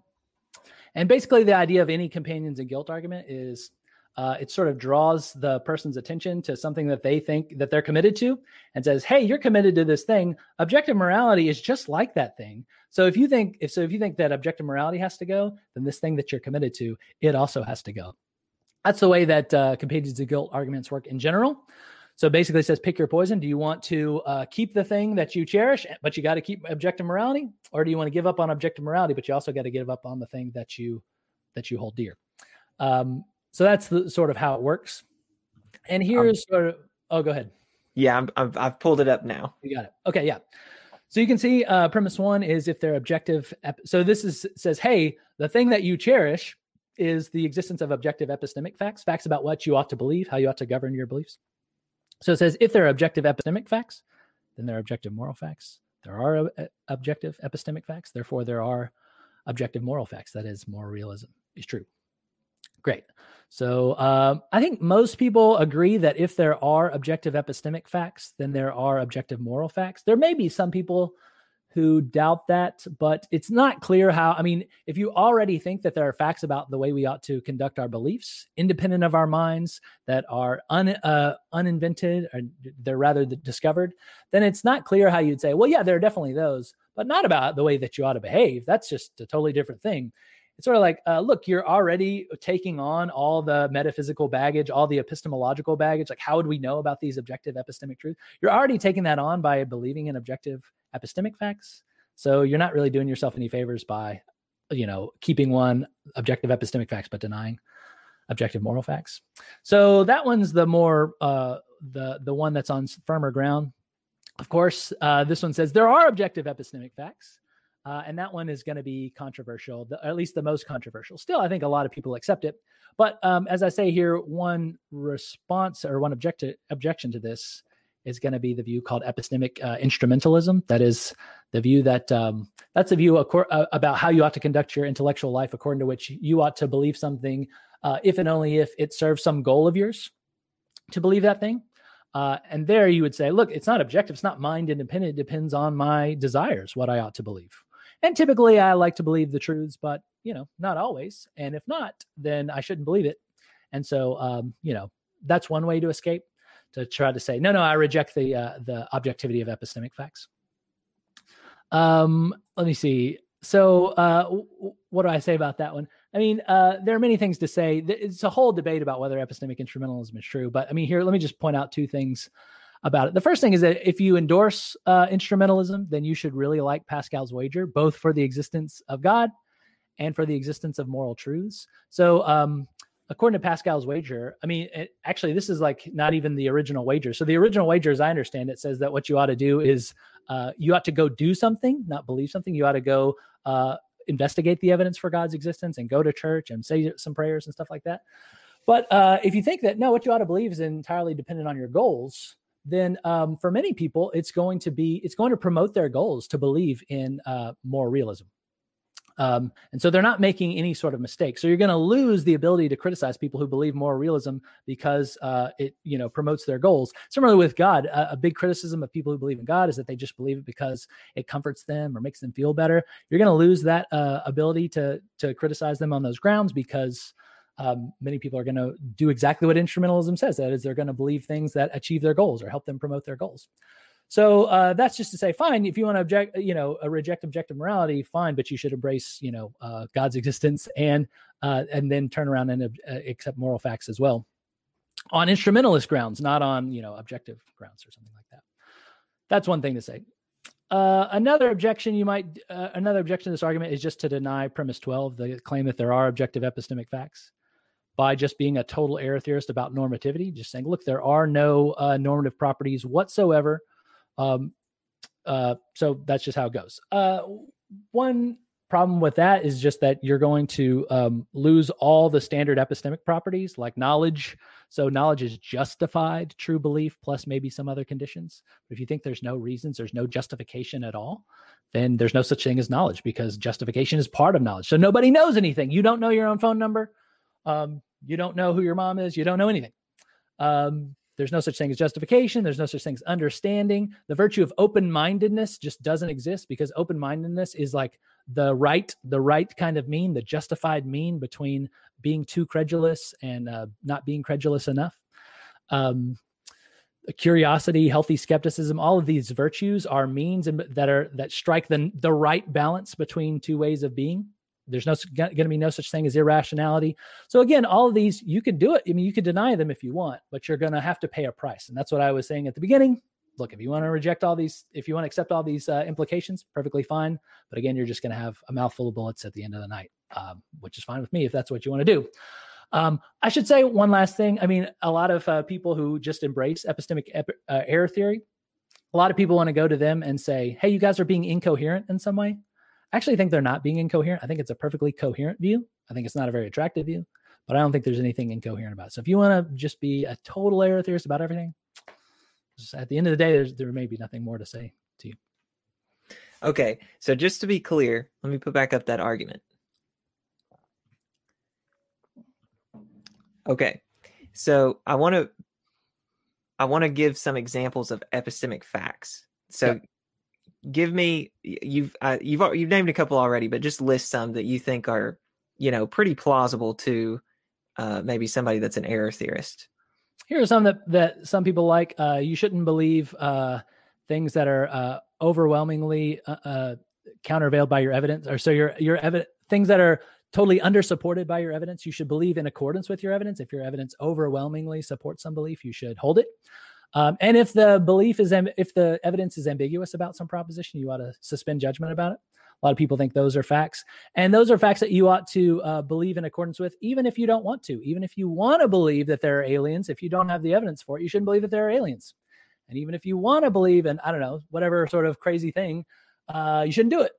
And basically, the idea of any companions and guilt argument is uh, it sort of draws the person's attention to something that they think that they're committed to and says hey you're committed to this thing objective morality is just like that thing so if you think if so if you think that objective morality has to go then this thing that you're committed to it also has to go that's the way that uh, companions of guilt arguments work in general so basically, it says pick your poison. Do you want to uh, keep the thing that you cherish, but you got to keep objective morality, or do you want to give up on objective morality, but you also got to give up on the thing that you that you hold dear? Um, so that's the sort of how it works. And um, here's um, sort of, oh, go ahead. Yeah, i have pulled it up now. You got it. Okay, yeah. So you can see uh, premise one is if they're objective. Ep- so this is says, hey, the thing that you cherish is the existence of objective epistemic facts, facts about what you ought to believe, how you ought to govern your beliefs. So it says if there are objective epistemic facts, then there are objective moral facts. There are uh, objective epistemic facts. Therefore, there are objective moral facts. That is, moral realism is true. Great. So um, I think most people agree that if there are objective epistemic facts, then there are objective moral facts. There may be some people who doubt that, but it's not clear how. I mean, if you already think that there are facts about the way we ought to conduct our beliefs, independent of our minds, that are un, uh, uninvented or they're rather discovered, then it's not clear how you'd say, well, yeah, there are definitely those, but not about the way that you ought to behave. That's just a totally different thing. It's sort of like, uh, look, you're already taking on all the metaphysical baggage, all the epistemological baggage. Like, how would we know about these objective epistemic truths? You're already taking that on by believing in objective epistemic facts. So you're not really doing yourself any favors by, you know, keeping one objective epistemic facts but denying objective moral facts. So that one's the more uh, the the one that's on firmer ground. Of course, uh, this one says there are objective epistemic facts, uh, and that one is going to be controversial, the, at least the most controversial. Still, I think a lot of people accept it. But um, as I say here, one response or one object objection to this is going to be the view called epistemic uh, instrumentalism. That is the view that um, that's a view acor- uh, about how you ought to conduct your intellectual life, according to which you ought to believe something, uh, if and only if it serves some goal of yours to believe that thing. Uh, and there you would say, look, it's not objective, it's not mind independent. It depends on my desires, what I ought to believe. And typically, I like to believe the truths, but you know, not always. And if not, then I shouldn't believe it. And so, um, you know, that's one way to escape to try to say, no, no, I reject the uh, the objectivity of epistemic facts. Um, let me see. So, uh, w- what do I say about that one? I mean, uh, there are many things to say. It's a whole debate about whether epistemic instrumentalism is true. But I mean, here, let me just point out two things about it. The first thing is that if you endorse uh, instrumentalism, then you should really like Pascal's wager, both for the existence of God and for the existence of moral truths. So, um, according to Pascal's wager, I mean, it, actually, this is like not even the original wager. So the original wager, as I understand it, says that what you ought to do is uh, you ought to go do something, not believe something. You ought to go uh, investigate the evidence for God's existence and go to church and say some prayers and stuff like that. But uh, if you think that no, what you ought to believe is entirely dependent on your goals, then um, for many people, it's going to be it's going to promote their goals to believe in uh, moral realism. Um, and so they're not making any sort of mistake. So you're going to lose the ability to criticize people who believe moral realism because uh, it you know promotes their goals. Similarly with God, a, a, big criticism of people who believe in God is that they just believe it because it comforts them or makes them feel better. You're going to lose that uh, ability to to criticize them on those grounds because um, many people are going to do exactly what instrumentalism says. That is, they're going to believe things that achieve their goals or help them promote their goals. So uh, that's just to say, fine, if you want to object, you know, uh, reject objective morality, fine, but you should embrace, you know, uh, God's existence and uh, and then turn around and uh, accept moral facts as well, on instrumentalist grounds, not on you know objective grounds or something like that. That's one thing to say. Uh, another objection you might, another objection to this argument is just to deny premise twelve, the claim that there are objective epistemic facts by just being a total error theorist about normativity, just saying, look, there are no normative properties whatsoever um, uh, so that's just how it goes. Uh, one problem with that is just that you're going to um, lose all the standard epistemic properties like knowledge. So knowledge is justified true belief plus maybe some other conditions. But if you think there's no reasons, there's no justification at all, then there's no such thing as knowledge because justification is part of knowledge. So nobody knows anything. You don't know your own phone number. Um, you don't know who your mom is. You don't know anything. Um, there's no such thing as justification. There's no such thing as understanding. The virtue of open mindedness just doesn't exist because open mindedness is like the right, the right kind of mean, the justified mean between being too credulous and uh, not being credulous enough. Um, curiosity, healthy skepticism, all of these virtues are means that are that strike the the right balance between two ways of being. There's no going to be no such thing as irrationality. So again, all of these you can do it. I mean, you can deny them if you want, but you're going to have to pay a price. And that's what I was saying at the beginning. Look, if you want to reject all these, if you want to accept all these uh, implications, perfectly fine. But again, you're just going to have a mouthful of bullets at the end of the night, um, which is fine with me if that's what you want to do. Um, I should say one last thing. I mean, a lot of uh, people who just embrace epistemic ep- uh, error theory, a lot of people want to go to them and say, "Hey, you guys are being incoherent in some way." I actually think they're not being incoherent. I think it's a perfectly coherent view. I think it's not a very attractive view, but I don't think there's anything incoherent about it. So if you want to just be a total error theorist about everything, at the end of the day, there may be nothing more to say to you. Okay, so just to be clear, let me put back up that argument. Okay. So I want to I want to give some examples of epistemic facts. So give me you've uh, you've you've named a couple already, but just list some that you think are, you know, pretty plausible to uh, maybe somebody that's an error theorist. Here are some that that some people like. Uh, you shouldn't believe uh, things that are uh, overwhelmingly uh, uh, countervailed by your evidence, or so your your evidence things that are totally undersupported by your evidence. You should believe in accordance with your evidence. If your evidence overwhelmingly supports some belief, you should hold it. Um, and if the belief is, if the evidence is ambiguous about some proposition, you ought to suspend judgment about it. A lot of people think those are facts, and those are facts that you ought to uh, believe in accordance with, even if you don't want to. Even if you want to believe that there are aliens, if you don't have the evidence for it, you shouldn't believe that there are aliens. And even if you want to believe in, I don't know, whatever sort of crazy thing, uh, you shouldn't do it.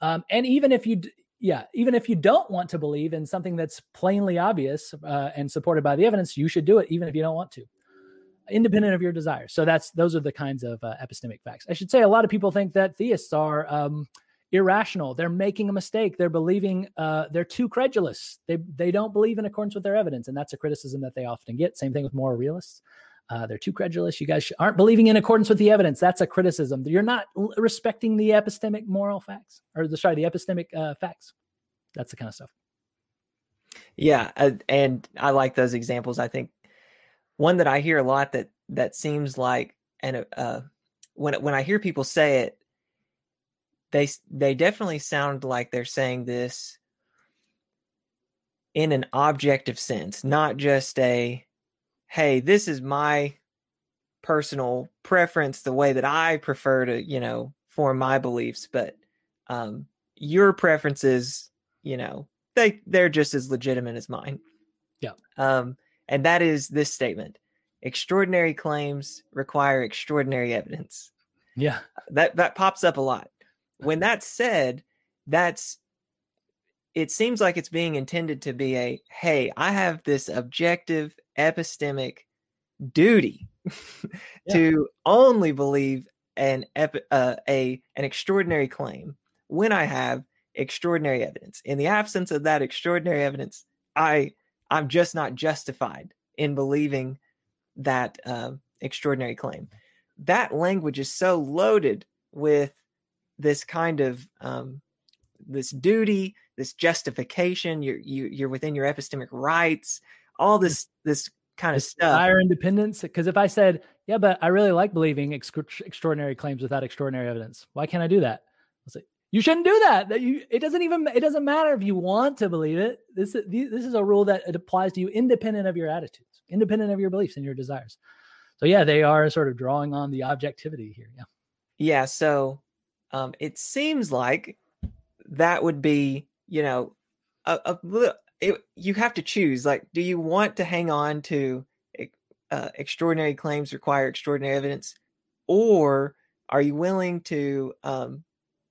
Um, and even if you, yeah, even if you don't want to believe in something that's plainly obvious uh, and supported by the evidence, you should do it even if you don't want to, independent of your desires. So that's those are the kinds of uh, epistemic facts. I should say a lot of people think that theists are um, irrational. They're making a mistake. They're believing uh, they're too credulous. They they don't believe in accordance with their evidence, and that's a criticism that they often get. Same thing with moral realists. Uh, they're too credulous. You guys aren't believing in accordance with the evidence. That's a criticism. You're not respecting the epistemic moral facts, or the sorry, the epistemic uh, facts. That's the kind of stuff. Yeah, and I like those examples. I think one that I hear a lot that that seems like, and uh, when when I hear people say it, they they definitely sound like they're saying this in an objective sense, not just a hey, this is my personal preference, the way that I prefer to, you know, form my beliefs, but um, your preferences, you know, they they're just as legitimate as mine. Yeah. Um, and that is this statement: extraordinary claims require extraordinary evidence. Yeah. That that pops up a lot. When that's said, that's it seems like it's being intended to be a hey, I have this objective epistemic duty to only believe an epi- uh, a an extraordinary claim when I have extraordinary evidence. In the absence of that extraordinary evidence, I I'm just not justified in believing that uh, extraordinary claim. That language is so loaded with this kind of um, this duty, this justification. You're you, you're within your epistemic rights. All this this kind of stuff. Higher independence. Because if I said, yeah, but I really like believing ex- extraordinary claims without extraordinary evidence. Why can't I do that? You shouldn't do that. That you, it doesn't even it doesn't matter if you want to believe it. This this is a rule that it applies to you independent of your attitudes, independent of your beliefs and your desires. So yeah, they are sort of drawing on the objectivity here. Yeah. Yeah. So um, it seems like that would be, you know, a, a it, you have to choose. Like, do you want to hang on to uh, extraordinary claims require extraordinary evidence, or are you willing to? Um,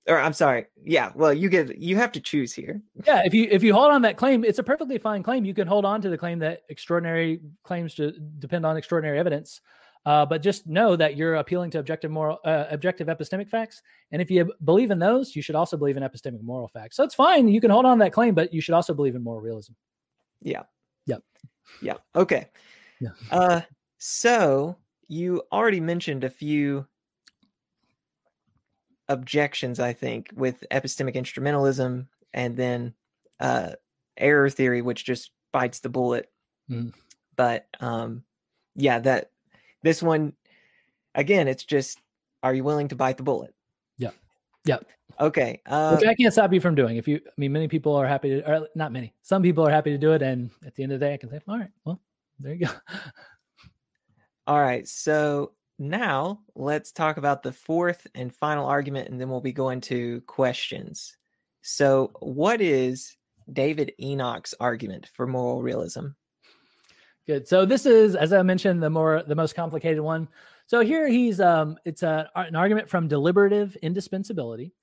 or I'm sorry, yeah. Well, you get you have to choose here. Yeah, if you if you hold on that claim, it's a perfectly fine claim. You can hold on to the claim that extraordinary claims to depend on extraordinary evidence. Uh, but just know that you're appealing to objective moral, uh, objective epistemic facts, and if you believe in those, you should also believe in epistemic moral facts. So it's fine. You can hold on to that claim, but you should also believe in moral realism. Yeah. Yep. Yeah. Okay. Yeah. Uh, so you already mentioned a few objections, I think, with epistemic instrumentalism, and then uh, error theory, which just bites the bullet. Mm. But um, yeah, that this one again, it's just are you willing to bite the bullet? Yeah. Yeah. Okay. Uh, Which I can't stop you from doing. If you, I mean, many people are happy to, or not many, some people are happy to do it. And at the end of the day, I can say, all right, well, there you go. all right. So now let's talk about the fourth and final argument, and then we'll be going to questions. So, what is David Enoch's argument for moral realism? Good. So this is, as I mentioned, the more the most complicated one. So here he's um, it's a, an argument from deliberative indispensability.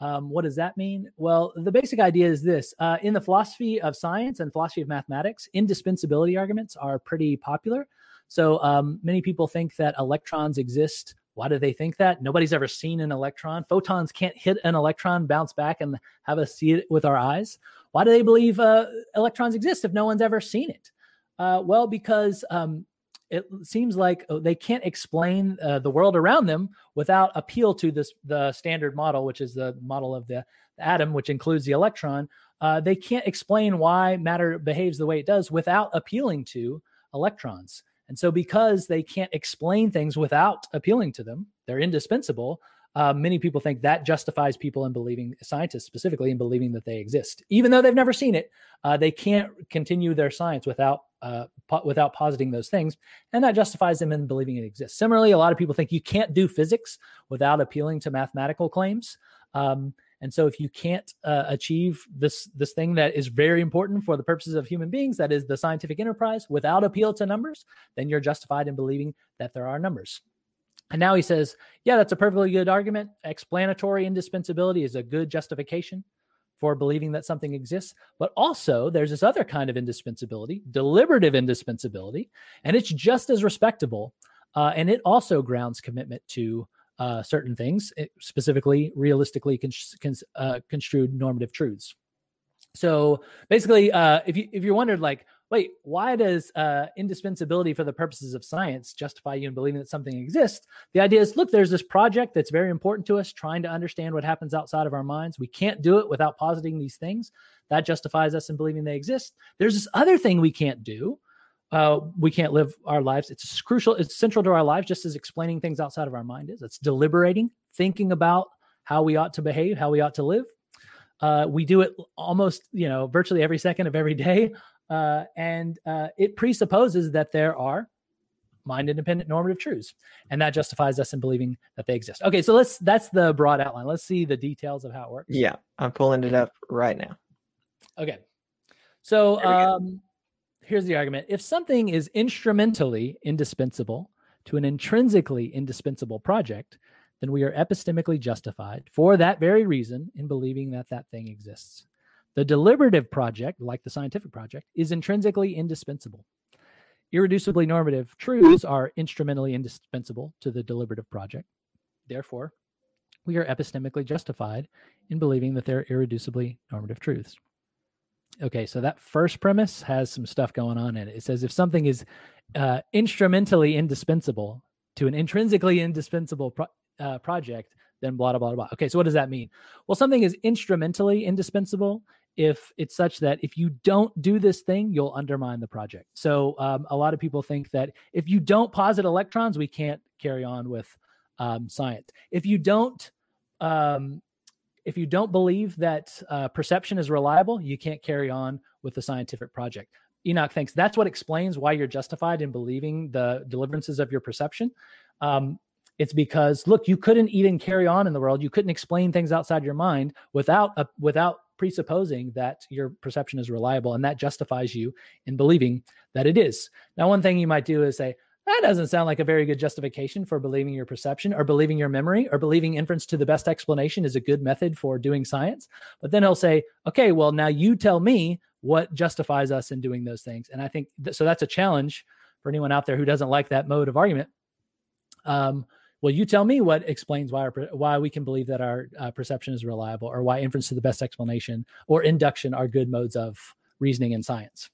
Um, what does that mean? Well, the basic idea is this: uh, in the philosophy of science and philosophy of mathematics, indispensability arguments are pretty popular. So um, many people think that electrons exist. Why do they think that? Nobody's ever seen an electron. Photons can't hit an electron, bounce back, and have us see it with our eyes. Why do they believe uh, electrons exist if no one's ever seen it? Uh, well, because um, it seems like uh, they can't explain uh, the world around them without appeal to this the standard model, which is the model of the, the atom, which includes the electron. Uh, they can't explain why matter behaves the way it does without appealing to electrons. And so, because they can't explain things without appealing to them, they're indispensable. Uh, many people think that justifies people in believing, scientists specifically, in believing that they exist, even though they've never seen it. Uh, they can't continue their science without uh, po- without positing those things, and that justifies them in believing it exists. Similarly, a lot of people think you can't do physics without appealing to mathematical claims. Um, and so, if you can't uh, achieve this this thing that is very important for the purposes of human beings, that is the scientific enterprise, without appeal to numbers, then you're justified in believing that there are numbers. And now he says, yeah, that's a perfectly good argument. Explanatory indispensability is a good justification for believing that something exists. But also, there's this other kind of indispensability, deliberative indispensability, and it's just as respectable. Uh, and it also grounds commitment to uh, certain things, eh, specifically realistically con- con- uh, construed normative truths. So basically, uh, if you if you wondered like, wait, why does uh, indispensability for the purposes of science justify you in believing that something exists? The idea is look, there's this project that's very important to us, trying to understand what happens outside of our minds. We can't do it without positing these things. That justifies us in believing they exist. There's this other thing we can't do. Uh, we can't live our lives. It's crucial, it's central to our lives, just as explaining things outside of our mind is. It's deliberating, thinking about how we ought to behave, how we ought to live. Uh, we do it almost, you know, virtually every second of every day. Uh, and uh, it presupposes that there are mind independent normative truths and that justifies us in believing that they exist. Okay so let's that's the broad outline. Let's see the details of how it works. Yeah i'm pulling it up right now. Okay. So um, here's the argument if something is instrumentally indispensable to an intrinsically indispensable project then we are epistemically justified for that very reason in believing that that thing exists the deliberative project, like the scientific project, is intrinsically indispensable. Irreducibly normative truths are instrumentally indispensable to the deliberative project. Therefore, we are epistemically justified in believing that they're irreducibly normative truths. Okay, so that first premise has some stuff going on in it. It says if something is uh, instrumentally indispensable to an intrinsically indispensable pro- uh, project, then blah, blah, blah, blah. Okay, so what does that mean? Well, something is instrumentally indispensable if it's such that if you don't do this thing, you'll undermine the project. So um, a lot of people think that if you don't posit electrons, we can't carry on with um, science. If you don't, um, if you don't believe that uh, perception is reliable, you can't carry on with the scientific project. Enoch thinks that's what explains why you're justified in believing the deliverances of your perception. Um, it's because look, you couldn't even carry on in the world. You couldn't explain things outside your mind without a, without presupposing that your perception is reliable and that justifies you in believing that it is. Now, one thing you might do is say, that doesn't sound like a very good justification for believing your perception or believing your memory or believing inference to the best explanation is a good method for doing science. But then he'll say, okay, well, now you tell me what justifies us in doing those things. And I think th- so that's a challenge for anyone out there who doesn't like that mode of argument. Um, well, you tell me what explains why our, why we can believe that our uh, perception is reliable, or why inference to the best explanation or induction are good modes of reasoning in science.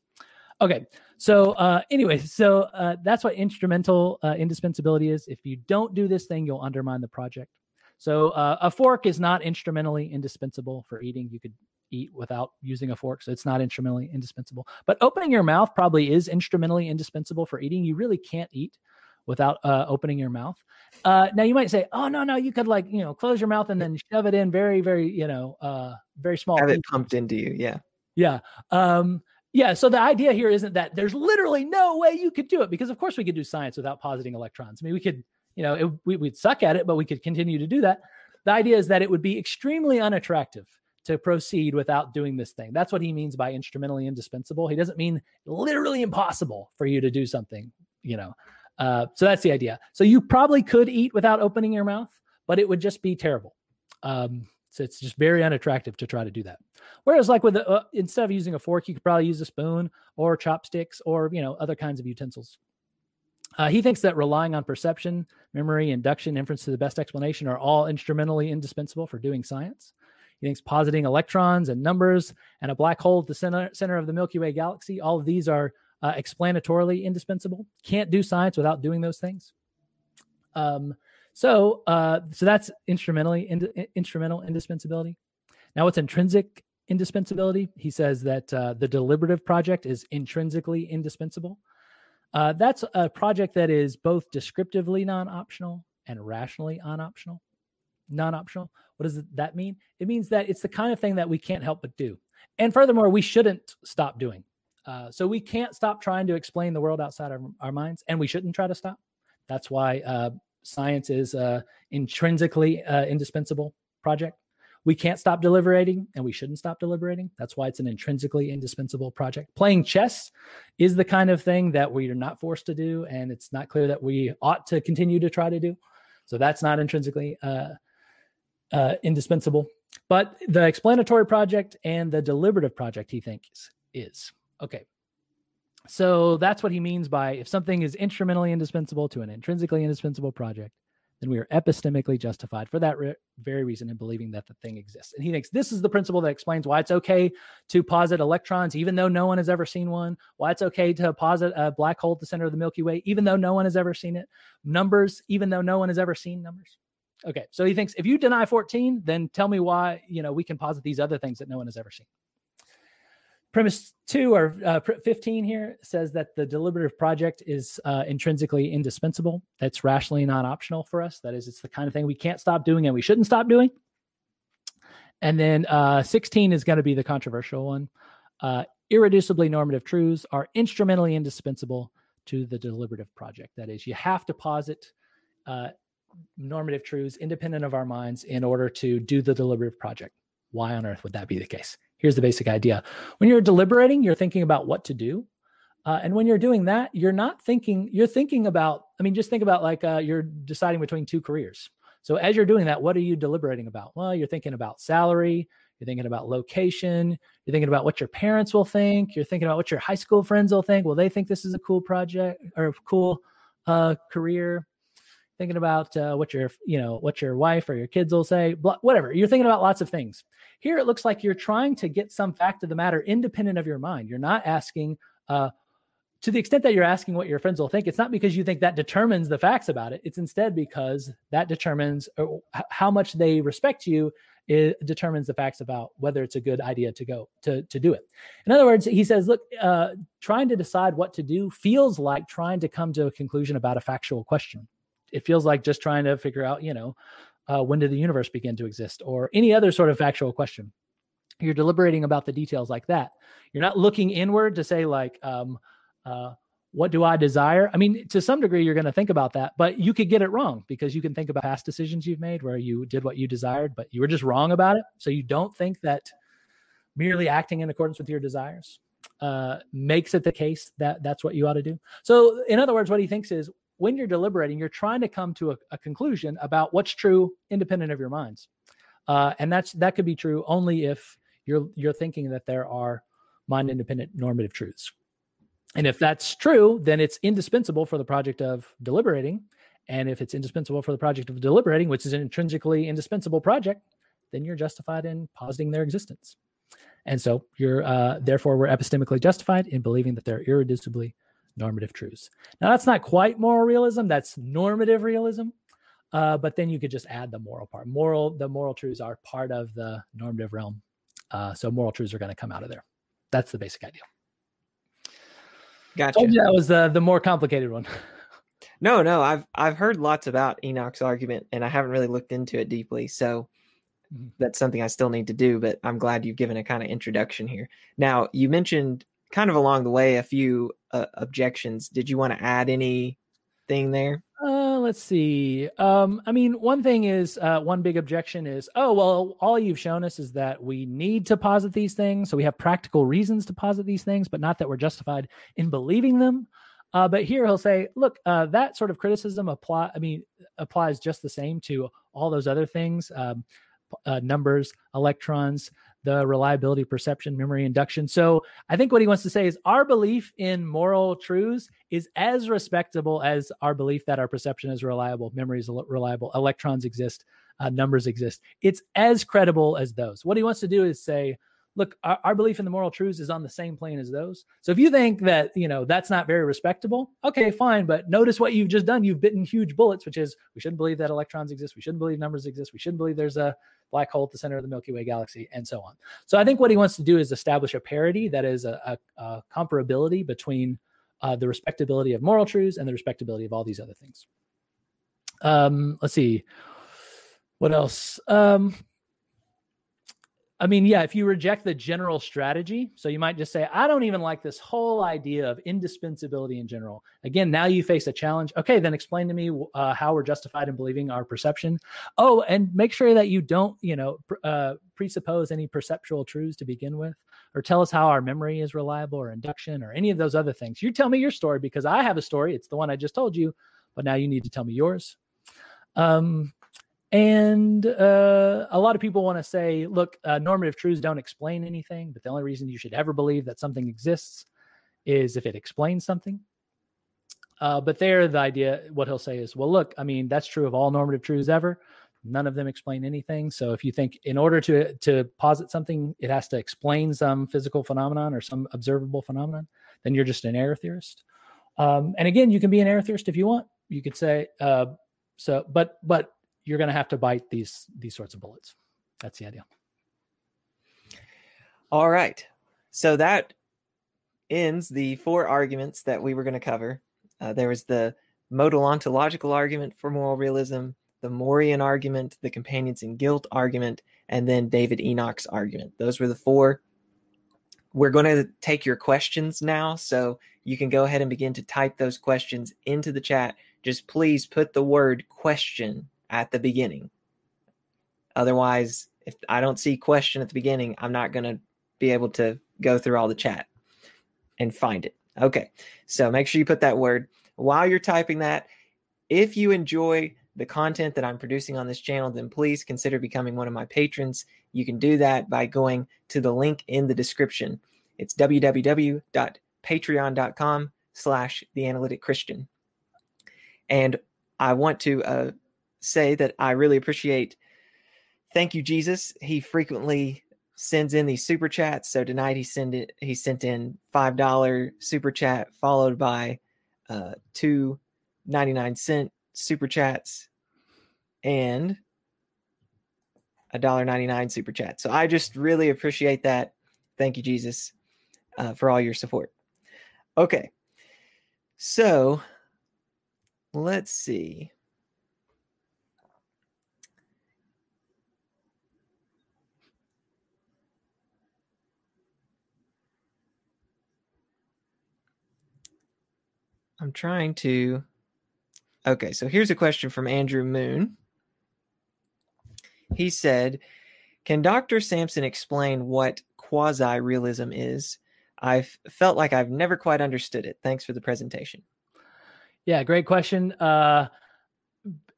Okay, so uh, anyway, so uh, that's what instrumental uh, indispensability is. If you don't do this thing, you'll undermine the project. So uh, a fork is not instrumentally indispensable for eating. You could eat without using a fork, so it's not instrumentally indispensable. But opening your mouth probably is instrumentally indispensable for eating. You really can't eat without uh, opening your mouth. Uh, now you might say, "Oh no, no, you could like you know close your mouth and then shove it in very, very you know uh, very small." Have it pumped into you, yeah, yeah. Um, yeah, so the idea here isn't that there's literally no way you could do it because of course we could do science without positing electrons. I mean, we could, you know, it, we, would suck at it, but we could continue to do that. The idea is that it would be extremely unattractive to proceed without doing this thing. That's what he means by instrumentally indispensable. He doesn't mean literally impossible for you to do something, you know. Uh, so that's the idea. So you probably could eat without opening your mouth, but it would just be terrible. Um, so it's just very unattractive to try to do that. Whereas, like with uh, instead of using a fork, you could probably use a spoon or chopsticks or you know other kinds of utensils. Uh, he thinks that relying on perception, memory, induction, inference to the best explanation are all instrumentally indispensable for doing science. He thinks positing electrons and numbers and a black hole at the center, center of the Milky Way galaxy, all of these are uh, explanatorily indispensable. Can't do science without doing those things. Um, so, uh, so that's instrumentally in, instrumental indispensability. Now, what's intrinsic indispensability? He says that uh, the deliberative project is intrinsically indispensable. Uh, that's a project that is both descriptively non-optional and rationally non-optional. Non-optional. What does that mean? It means that it's the kind of thing that we can't help but do, and furthermore, we shouldn't stop doing. Uh, so we can't stop trying to explain the world outside our, our minds, and we shouldn't try to stop. That's why uh, science is uh, intrinsically uh, indispensable project. We can't stop deliberating, and we shouldn't stop deliberating. That's why it's an intrinsically indispensable project. Playing chess is the kind of thing that we are not forced to do, and it's not clear that we ought to continue to try to do. So that's not intrinsically uh, uh, indispensable. But the explanatory project and the deliberative project, he thinks, is. Okay. So that's what he means by if something is instrumentally indispensable to an intrinsically indispensable project, then we are epistemically justified for that re- very reason in believing that the thing exists. And he thinks this is the principle that explains why it's okay to posit electrons, even though no one has ever seen one, why it's okay to posit a black hole at the center of the Milky Way, even though no one has ever seen it, numbers, even though no one has ever seen numbers. Okay, so he thinks if you deny 14, then tell me why, you know, we can posit these other things that no one has ever seen. Premise two or uh, 15 here says that the deliberative project is uh, intrinsically indispensable. That's rationally not optional for us. That is, it's the kind of thing we can't stop doing and we shouldn't stop doing. And then uh, 16 is going to be the controversial one. Uh, irreducibly normative truths are instrumentally indispensable to the deliberative project. That is, you have to posit uh, normative truths independent of our minds in order to do the deliberative project. Why on earth would that be the case? Here's the basic idea. When you're deliberating, you're thinking about what to do. Uh, and when you're doing that, you're not thinking, you're thinking about, I mean, just think about like uh, you're deciding between two careers. So as you're doing that, what are you deliberating about? Well, you're thinking about salary, you're thinking about location, you're thinking about what your parents will think, you're thinking about what your high school friends will think. Will they think this is a cool project or a cool uh, career? Thinking about uh, what your, you know, what your wife or your kids will say, whatever. You're thinking about lots of things. Here, it looks like you're trying to get some fact of the matter independent of your mind. You're not asking, uh, to the extent that you're asking what your friends will think, it's not because you think that determines the facts about it. It's instead because that determines uh, how much they respect you. It determines the facts about whether it's a good idea to go to to do it. In other words, he says, look, uh, trying to decide what to do feels like trying to come to a conclusion about a factual question. It feels like just trying to figure out, you know, uh, when did the universe begin to exist or any other sort of factual question. You're deliberating about the details like that. You're not looking inward to say like um, uh, what do i desire? I mean to some degree you're going to think about that but you could get it wrong because you can think about past decisions you've made where you did what you desired but you were just wrong about it. So you don't think that merely acting in accordance with your desires uh, makes it the case that that's what you ought to do. So in other words what he thinks is when you're deliberating, you're trying to come to a, a conclusion about what's true independent of your minds. Uh, and that's that could be true only if you're you're thinking that there are mind independent normative truths. And if that's true, then it's indispensable for the project of deliberating. And if it's indispensable for the project of deliberating, which is an intrinsically indispensable project, then you're justified in positing their existence. And so you're uh, therefore we're epistemically justified in believing that they're irreducibly normative truths. Now, that's not quite moral realism, that's normative realism. Uh, but then you could just add the moral part. Moral, the moral truths are part of the normative realm Uh, so moral truths are going to come out of there. That's the basic idea. Gotcha. that was the the more complicated one. No, no, I've I've heard lots about Enoch's argument, and I haven't really looked into it deeply. So Mhm. that's something I still need to do. But I'm glad you've given a kind of introduction here. Now you mentioned kind of along the way a few uh, objections. Did you want to add anything there? Uh, let's see. Um, I mean, one thing is, uh, one big objection is, oh, well, all you've shown us is that we need to posit these things. So we have practical reasons to posit these things, but not that we're justified in believing them. Uh, but here he'll say, look, uh, that sort of criticism apply. I mean, applies just the same to all those other things, um, uh, numbers, electrons, the reliability, perception, memory, induction. So I think what he wants to say is our belief in moral truths is as respectable as our belief that our perception is reliable, memory is reliable, electrons exist, uh, numbers exist. It's as credible as those. What he wants to do is say, look, our, our, belief in the moral truths is on the same plane as those. So if you think that, you know, that's not very respectable, okay, fine. But notice what you've just done. You've bitten huge bullets, which is we shouldn't believe that electrons exist. We shouldn't believe numbers exist. We shouldn't believe there's a black hole at the center of the Milky Way galaxy, and so on. So I think what he wants to do is establish a parity that is a, a, a comparability between uh, the respectability of moral truths and the respectability of all these other things. Um, let's see. What else? Um, I mean, yeah, if you reject the general strategy, so you might just say, I don't even like this whole idea of indispensability in general. Again, now you face a challenge. Okay, then explain to me uh, how we're justified in believing our perception. Oh, and make sure that you don't, you know, pr- uh, presuppose any perceptual truths to begin with, or tell us how our memory is reliable or induction or any of those other things. You tell me your story because I have a story. It's the one I just told you, but now you need to tell me yours. Um, and uh, a lot of people want to say, look, uh, normative truths don't explain anything, but the only reason you should ever believe that something exists is if it explains something. Uh, but there, the idea, what he'll say is, well, look, I mean, that's true of all normative truths ever. None of them explain anything. So if you think in order to to posit something, it has to explain some physical phenomenon or some observable phenomenon, then you're just an error theorist. Um, and again, you can be an error theorist if you want. You could say, uh, so, but but you're going to have to bite these these sorts of bullets. That's the idea. All right. So that ends the four arguments that we were going to cover. Uh, there was the modal ontological argument for moral realism, the Morean argument, the companions in guilt argument, and then David Enoch's argument. Those were the four. We're going to take your questions now. So you can go ahead and begin to type those questions into the chat. Just please put the word question at the beginning. Otherwise, if I don't see question at the beginning, I'm not going to be able to go through all the chat and find it. Okay. So make sure you put that word while you're typing that. If you enjoy the content that I'm producing on this channel, then please consider becoming one of my patrons. You can do that by going to the link in the description. It's www.patreon.com slash the analytic Christian. And I want to uh, say that I really appreciate thank you, Jesus. He frequently sends in these super chats. So tonight he sent it he sent in five dollar super chat followed by uh two 99 cent super chats and a dollar 99 super chat. So I just really appreciate that. Thank you, Jesus, uh, for all your support. Okay. So let's see. I'm trying to. Okay, so here's a question from Andrew Moon. He said, Can Dr. Sampson explain what quasi realism is? I've felt like I've never quite understood it. Thanks for the presentation. Yeah, great question. Uh,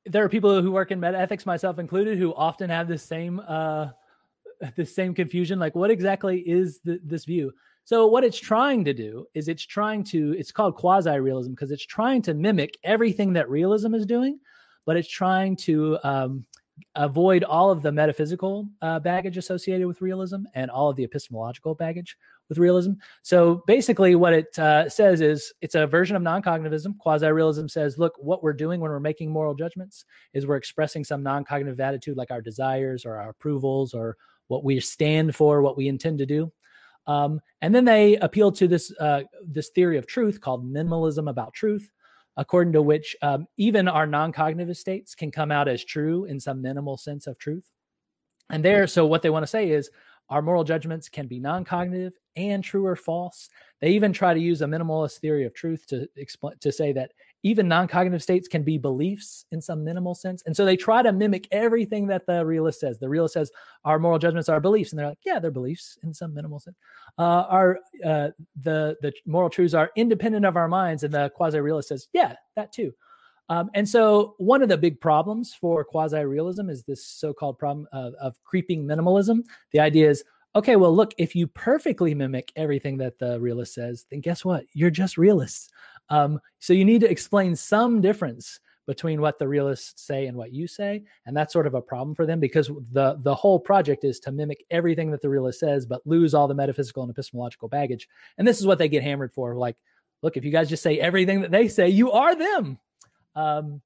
there are people who work in meta ethics, myself included, who often have the same uh, the same confusion. Like, what exactly is the, this view? So what it's trying to do is it's trying to it's called quasi realism because it's trying to mimic everything that realism is doing, but it's trying to um, avoid all of the metaphysical uh, baggage associated with realism and all of the epistemological baggage with realism. So basically, what it uh, says is it's a version of non-cognitivism. Quasi-realism says, look, what we're doing when we're making moral judgments is we're expressing some non-cognitive attitude, like our desires or our approvals or what we stand for, what we intend to do. Um, and then they appeal to this uh, this theory of truth called minimalism about truth, according to which um, even our non-cognitive states can come out as true in some minimal sense of truth. And there, so what they want to say is our moral judgments can be non-cognitive and true or false. They even try to use a minimalist theory of truth to explain to say that even non-cognitive states can be beliefs in some minimal sense. And so they try to mimic everything that the realist says. The realist says our moral judgments are beliefs, and they're like, yeah, they're beliefs in some minimal sense. Uh, our uh, the the moral truths are independent of our minds, and the quasi-realist says, yeah, that too. Um, and so, one of the big problems for quasi realism is this so called problem of, of, creeping minimalism. The idea is okay, well, look, if you perfectly mimic everything that the realist says, then guess what? You're just realists. Um, so, you need to explain some difference between what the realists say and what you say and that's sort of a problem for them because the the whole project is to mimic everything that the realist says but lose all the metaphysical and epistemological baggage. And this is what they get hammered for like look if you guys just say everything that they say you are them. Um,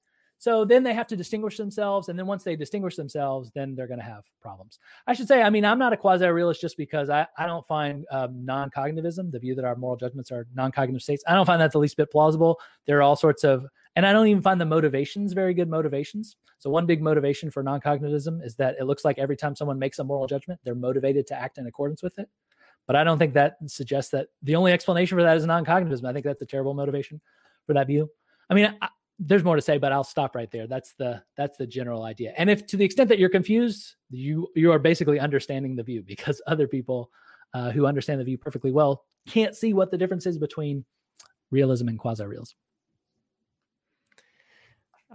so then they have to distinguish themselves. And then once they distinguish themselves, then they're going to have problems. I should say, I mean, I'm not a quasi realist just because I, I don't find um, non cognitivism, the view that our moral judgments are non cognitive states, I don't find that the least bit plausible. There are all sorts of, and I don't even find the motivations very good motivations. So, one big motivation for non cognitivism is that it looks like every time someone makes a moral judgment, they're motivated to act in accordance with it. But I don't think that suggests that the only explanation for that is non cognitivism. I think that's a terrible motivation for that view. I mean, I, there's more to say, but I'll stop right there. That's the that's the general idea. And if to the extent that you're confused, you you are basically understanding the view because other people uh, who understand the view perfectly well can't see what the difference is between realism and quasi-realism.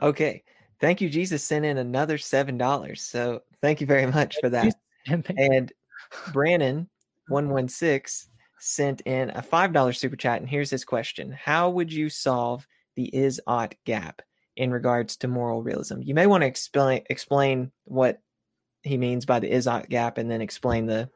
Okay, thank you. Jesus sent in another seven dollars, so thank you very much for that. And, and Brandon one one six sent in a five dollar super chat, and here's his question: How would you solve the is ought gap in regards to moral realism. You may want to explain explain what he means by the is ought gap and then explain the,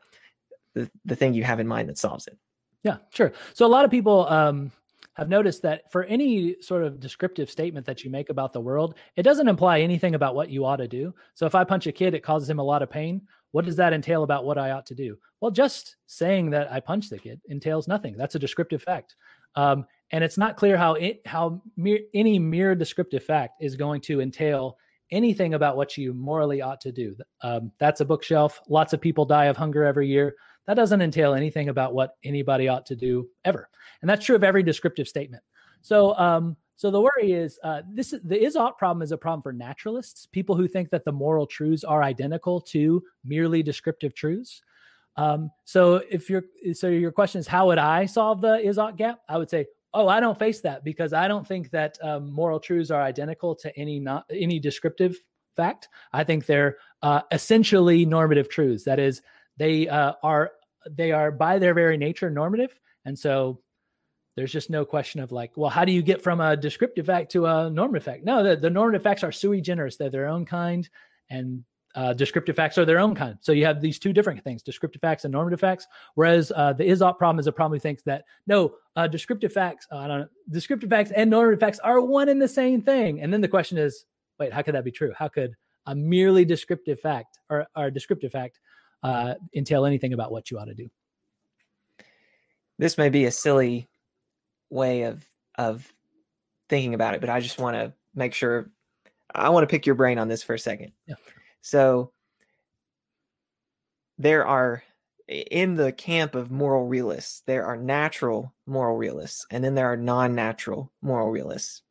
the the thing you have in mind that solves it. Yeah, sure. So a lot of people um, have noticed that for any sort of descriptive statement that you make about the world, it doesn't imply anything about what you ought to do. So if I punch a kid, it causes him a lot of pain. What does that entail about what I ought to do? Well, just saying that I punched the kid entails nothing. That's a descriptive fact. Um, and it's not clear how it, how mere, any mere descriptive fact is going to entail anything about what you morally ought to do. Um, that's a bookshelf. Lots of people die of hunger every year. That doesn't entail anything about what anybody ought to do ever, and that's true of every descriptive statement. So, um, so the worry is uh, this: the is ought problem is a problem for naturalists, people who think that the moral truths are identical to merely descriptive truths. Um, so if your so your question is how would I solve the is ought gap? I would say, oh, I don't face that because I don't think that um, moral truths are identical to any not any descriptive fact. I think they're uh, essentially normative truths. That is, they uh, are they are by their very nature normative, and so there's just no question of like, well, how do you get from a descriptive fact to a normative fact? No, the, the normative facts are sui generis; they're their own kind, and uh, descriptive facts are their own kind. So you have these two different things, descriptive facts and normative facts. Whereas uh, the is-ought problem is a problem who thinks that no, uh, descriptive facts, uh, I don't know, descriptive facts and normative facts are one and the same thing. And then the question is, wait, how could that be true? How could a merely descriptive fact or, or descriptive fact uh, entail anything about what you ought to do? This may be a silly way of of thinking about it, but I just want to make sure I want to pick your brain on this for a second. Yeah. So there are in the camp of moral realists, there are natural moral realists, and then there are non-natural moral realists.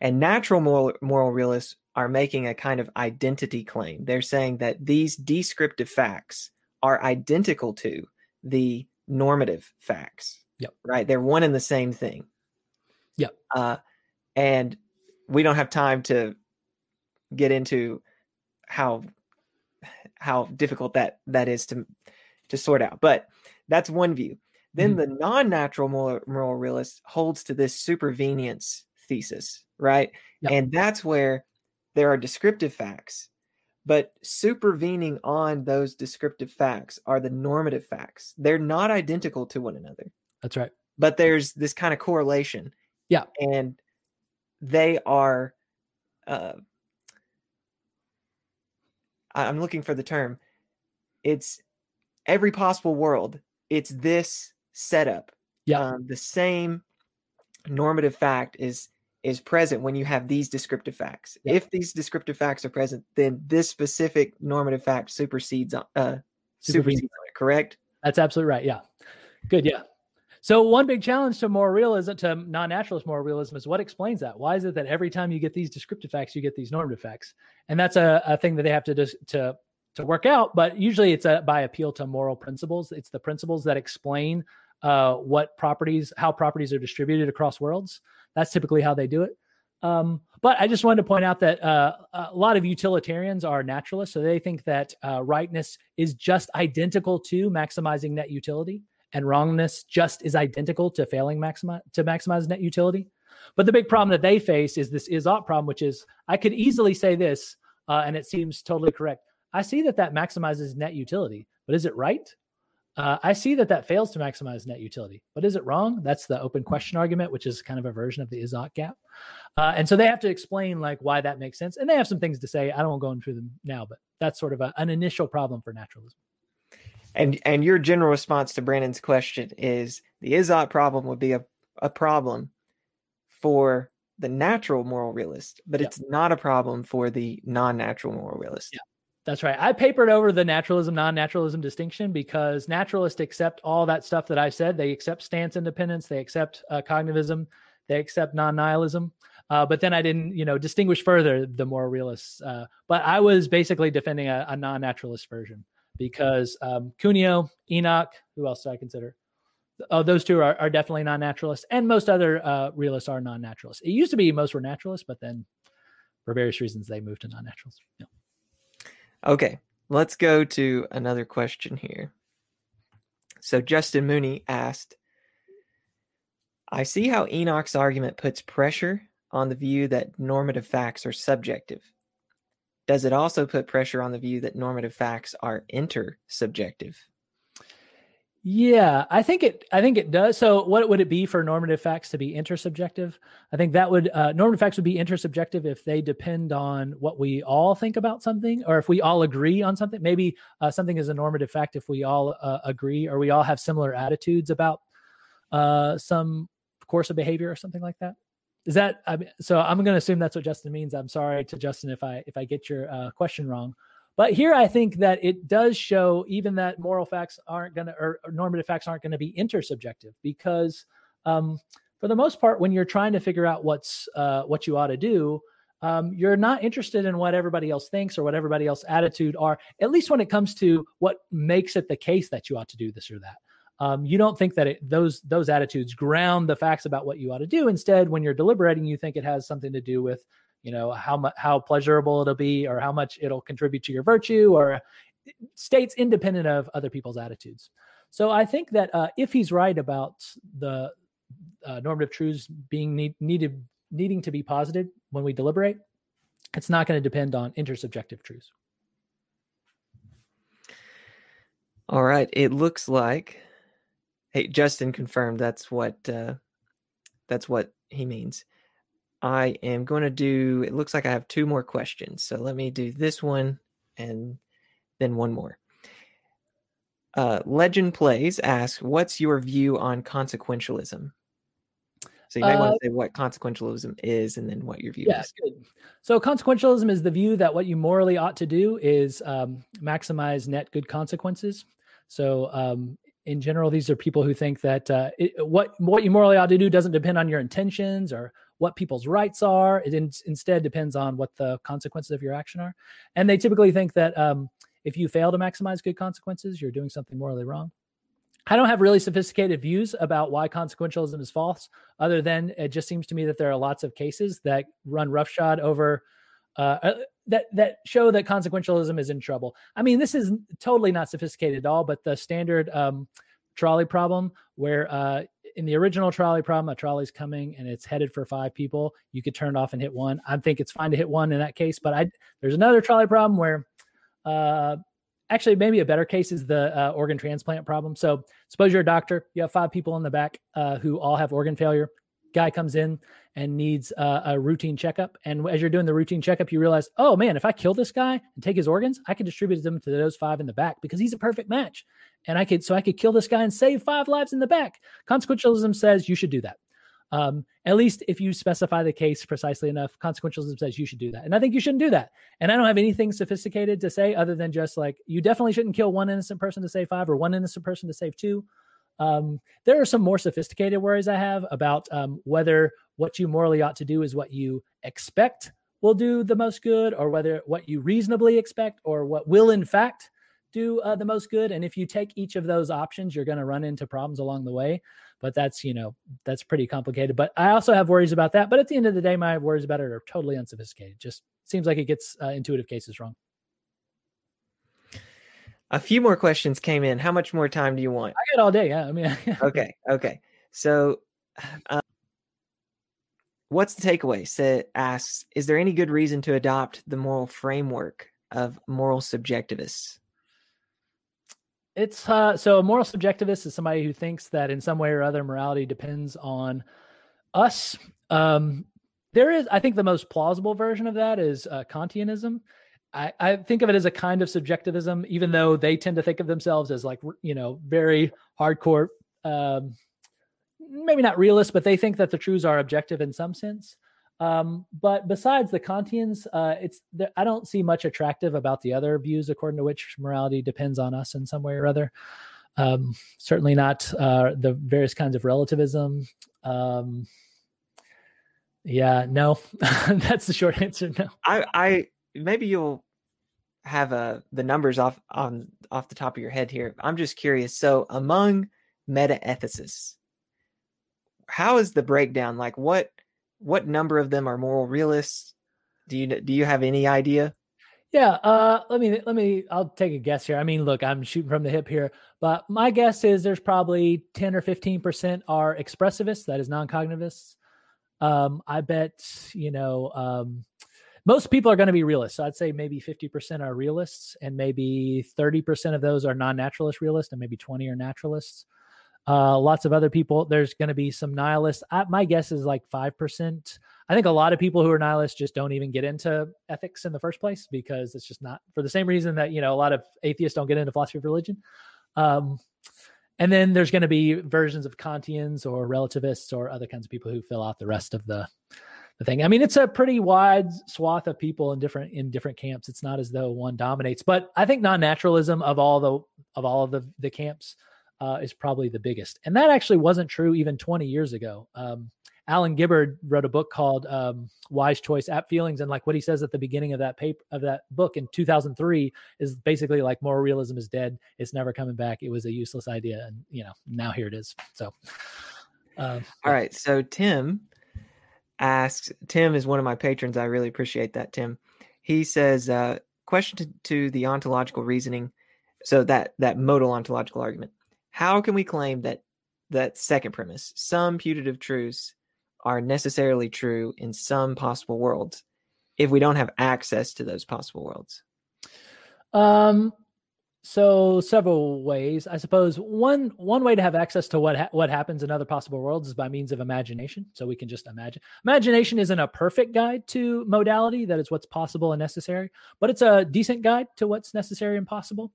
And natural moral, moral realists are making a kind of identity claim. They're saying that these descriptive facts are identical to the normative facts. Yep. Right. They're one and the same thing. Yep. Uh, and we don't have time to get into how how difficult that that is to to sort out. But that's one view. Then mm-hmm. the non-natural moral, moral realist holds to this supervenience thesis, right? Yep. And that's where there are descriptive facts, but supervening on those descriptive facts are the normative facts. They're not identical to one another. That's right. But there's this kind of correlation. Yeah. And they are uh, I'm looking for the term. it's every possible world. It's this setup. Yeah. Um, the same normative fact is is present when you have these descriptive facts. Yeah. If these descriptive facts are present, then this specific normative fact supervenes on- uh supervenes on it, correct? That's absolutely right. Yeah. Good. Yeah. So one big challenge to moral realism, to non-naturalist moral realism, is what explains that. Why is it that every time you get these descriptive facts, you get these normative facts? And that's a, a thing that they have to dis- to to work out. But usually, it's a, by appeal to moral principles. It's the principles that explain uh, what properties, how properties are distributed across worlds. That's typically how they do it. Um, but I just wanted to point out that uh, a lot of utilitarians are naturalists, so they think that uh, rightness is just identical to maximizing net utility, and wrongness just is identical to failing maximize to maximize net utility. But the big problem that they face is this is ought problem, which is I could easily say this, uh, and it seems totally correct. I see that that maximizes net utility, but is it right? Uh, I see that that fails to maximize net utility, but is it wrong? That's the open question argument, which is kind of a version of the is ought gap. Uh, and so they have to explain like why that makes sense, and they have some things to say. I don't want to go into them now, but that's sort of a, an initial problem for naturalism. And and your general response to Brandon's question is the ought problem would be a, a problem for the natural moral realist, but Yeah. it's not a problem for the non-natural moral realist. Yeah. That's right. I papered over the naturalism non naturalism distinction because naturalists accept all that stuff that I said. They accept stance independence, they accept uh, cognitivism, they accept non nihilism. Uh, but then I didn't, you know, distinguish further the moral realists. Uh, but I was basically defending a, a non naturalist version because um, Cuneo, Enoch, who else do I consider? Oh, those two are, are definitely non naturalists, and most other uh, realists are non naturalists. It used to be most were naturalists, but then for various reasons they moved to non naturalists. Yeah. Okay, let's go to another question here. So Justin Mooney asked, I see how Enoch's argument puts pressure on the view that normative facts are subjective. Does it also put pressure on the view that normative facts are intersubjective? Yeah, I think it. I think it does. So, what would it be for normative facts to be intersubjective? I think that would uh, normative facts would be intersubjective if they depend on what we all think about something, or if we all agree on something. Maybe uh, something is a normative fact if we all uh, agree, or we all have similar attitudes about uh, some course of behavior or something like that. Is that I mean, so? I'm going to assume that's what Justin means. I'm sorry to Justin if I if I get your uh, question wrong. But here, I think that it does show even that moral facts aren't going to, or, or, normative facts aren't going to be intersubjective, because um, for the most part, when you're trying to figure out what's uh, what you ought to do, um, you're not interested in what everybody else thinks or what everybody else attitude are. At least when it comes to what makes it the case that you ought to do this or that. Um, you don't think that it, those those attitudes ground the facts about what you ought to do. Instead, when you're deliberating, you think it has something to do with you know how how pleasurable it'll be or how much it'll contribute to your virtue or states independent of other people's attitudes. So i think that uh, if he's right about the uh, normative truths being need, needed needing to be posited when we deliberate it's not going to depend on intersubjective truths. All right. It looks like hey justin confirmed that's what uh that's what he means I am going to do, it looks like I have two more questions. So let me do this one and then one more. Uh, Legend Plays asks, What's your view on consequentialism? So you might uh, want to say what consequentialism is and then what your view yeah, is. Good. So consequentialism is the view that what you morally ought to do is um, maximize net good consequences. So um, in general, these are people who think that uh, it, what what you morally ought to do doesn't depend on your intentions or what people's rights are. It in, instead depends on what the consequences of your action are. And they typically think that um, if you fail to maximize good consequences, you're doing something morally wrong. I don't have really sophisticated views about why consequentialism is false, other than it just seems to me that there are lots of cases that run roughshod over uh, that that show that consequentialism is in trouble. I mean, this is totally not sophisticated at all, but the standard um, trolley problem where uh, in the original trolley problem, a trolley's coming and it's headed for five people. You could turn it off and hit one. I think it's fine to hit one in that case, but I there's another trolley problem where uh, actually maybe a better case is the uh, organ transplant problem. So suppose you're a doctor, you have five people in the back uh, who all have organ failure. Guy comes in and needs a routine checkup. And as you're doing the routine checkup, you realize, oh man, if I kill this guy and take his organs, I can distribute them to those five in the back because he's a perfect match. And I could, so I could kill this guy and save five lives in the back. Consequentialism says you should do that. Um, at least if you specify the case precisely enough, consequentialism says you should do that. And I think you shouldn't do that. And I don't have anything sophisticated to say other than just like, you definitely shouldn't kill one innocent person to save five or one innocent person to save two. Um, there are some more sophisticated worries I have about um, whether what you morally ought to do is what you expect will do the most good, or whether what you reasonably expect, or what will in fact do uh, the most good. And if you take each of those options, you're going to run into problems along the way. But that's you know that's pretty complicated. But I also have worries about that. But at the end of the day, my worries about it are totally unsophisticated. Just seems like it gets uh, intuitive cases wrong. A few more questions came in. How much more time do you want? I got all day. Yeah. I mean, okay. Okay. So, uh, what's the takeaway? Said asks, is there any good reason to adopt the moral framework of moral subjectivists? It's uh, so a moral subjectivist is somebody who thinks that in some way or other morality depends on us. Um, there is, I think, the most plausible version of that is uh, Kantianism. I, I think of it as a kind of subjectivism, even though they tend to think of themselves as like you know very hardcore, um, maybe not realist, but they think that the truths are objective in some sense. Um, but besides the Kantians, uh, it's I don't see much attractive about the other views according to which morality depends on us in some way or other. Um, certainly not uh, the various kinds of relativism. Um, yeah, no, that's the short answer. No, I, I maybe you'll have uh, the numbers off on off the top of your head here. I'm just curious. So among meta ethicists, how is the breakdown? Like what what number of them are moral realists? Do you do you have any idea? Yeah, uh, let me let me. I'll take a guess here. I mean, look, I'm shooting from the hip here, but my guess is there's probably ten or fifteen percent are expressivists, that is non-cognitivists. Um, I bet you know um, most people are going to be realists. So I'd say maybe 50% are realists, and maybe 30% of those are non naturalist realists, and maybe 20 are naturalists. Uh, lots of other people, there's going to be some nihilists. I, my guess is like 5%. I think a lot of people who are nihilists just don't even get into ethics in the first place because it's just not for the same reason that, you know, a lot of atheists don't get into philosophy of religion. Um, and then there's going to be versions of Kantians or relativists or other kinds of people who fill out the rest of the the thing. I mean, it's a pretty wide swath of people in different in different camps. It's not as though one dominates, but I think non-naturalism of all the of all of the the camps uh, is probably the biggest, and that actually wasn't true even 20 years ago. Um, Alan Gibbard wrote a book called um, "Wise Choice: Apt Feelings," and like what he says at the beginning of that paper of that book in 2003 is basically like moral realism is dead. It's never coming back. It was a useless idea, and you know now here it is. So, uh, all right. So Tim asks Tim is one of my patrons. I really appreciate that, Tim. He says, uh, question to, to the ontological reasoning. So that that modal ontological argument. How can we claim that that second premise, some putative truths are necessarily true in some possible worlds, if we don't have access to those possible worlds? Um, so several ways, I suppose. One one way to have access to what ha- what happens in other possible worlds is by means of imagination. So we can just imagine. Imagination isn't a perfect guide to modality. That is what's possible and necessary, but it's a decent guide to what's necessary and possible.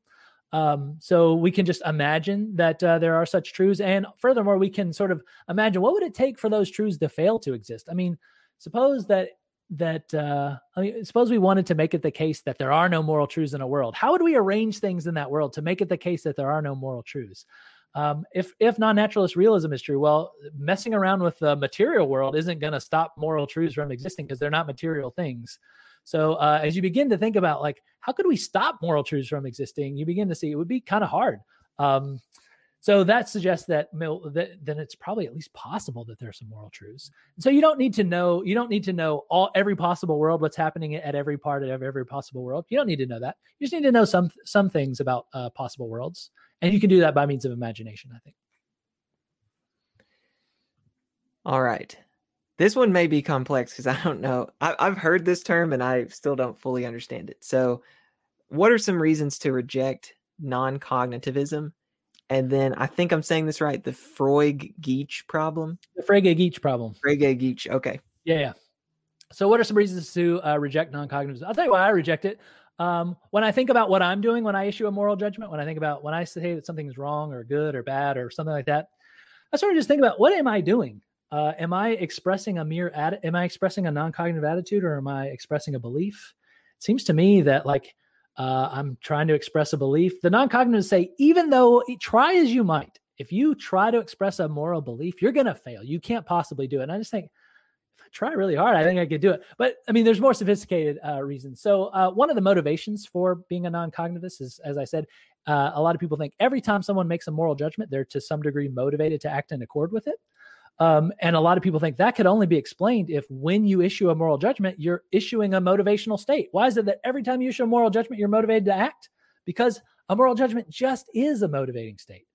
Um, so we can just imagine that uh, there are such truths, and furthermore, we can sort of imagine what would it take for those truths to fail to exist. I mean, suppose that that uh, I mean, suppose we wanted to make it the case that there are no moral truths in a world. How would we arrange things in that world to make it the case that there are no moral truths? Um, if if non-naturalist realism is true, well, messing around with the material world isn't going to stop moral truths from existing because they're not material things. So uh, as you begin to think about like how could we stop moral truths from existing, you begin to see it would be kind of hard. Um, so that suggests that, that then it's probably at least possible that there's some moral truths. So you don't need to know you don't need to know all every possible world what's happening at every part of every possible world. You don't need to know that. You just need to know some some things about uh, possible worlds, and you can do that by means of imagination. I think. All right. This one may be complex because I don't know. I, I've heard this term and I still don't fully understand it. So, what are some reasons to reject non cognitivism And then I think I'm saying this right, the Freud-Geach problem. The Frege-Geach problem. Frege-Geach. Okay. Yeah, yeah. So, what are some reasons to uh, reject non-cognitive? I'll tell you why I reject it. Um, when I think about what I'm doing when I issue a moral judgment, when I think about when I say that something's wrong or good or bad or something like that, I sort of just think about what am I doing? Uh, am I expressing a mere ad- am I expressing a non-cognitive attitude or am I expressing a belief? It seems to me that like uh, I'm trying to express a belief. The non-cognitive say even though try as you might, if you try to express a moral belief, you're going to fail. You can't possibly do it. And I just think if I try really hard, I think I could do it. But I mean, there's more sophisticated uh, reasons. So uh, one of the motivations for being a non-cognitivist is, as I said, uh, a lot of people think every time someone makes a moral judgment, they're to some degree motivated to act in accord with it. Um, and a lot of people think that could only be explained if when you issue a moral judgment, you're issuing a motivational state. Why is it that every time you issue a moral judgment, you're motivated to act? Because a moral judgment just is a motivating state.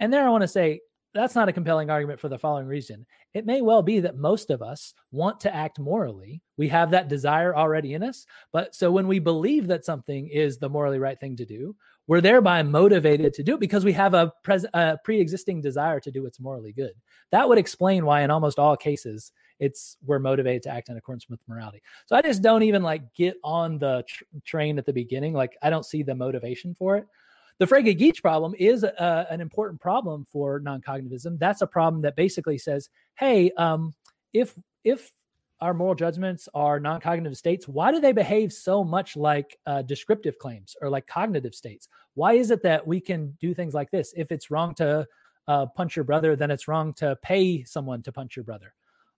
And there I want to say that's not a compelling argument for the following reason. It may well be that most of us want to act morally. We have that desire already in us. But so when we believe that something is the morally right thing to do, we're thereby motivated to do it because we have a, pres- a pre-existing desire to do what's morally good. That would explain why, in almost all cases, it's we're motivated to act in accordance with morality. So I just don't even like get on the tr- train at the beginning. Like I don't see the motivation for it. The Frege-Geach problem is a, an important problem for non-cognitivism. That's a problem that basically says, hey, um, if if our moral judgments are non-cognitive states why do they behave so much like uh, descriptive claims or like cognitive states? Why is it that we can do things like this? If it's wrong to uh, punch your brother then it's wrong to pay someone to punch your brother.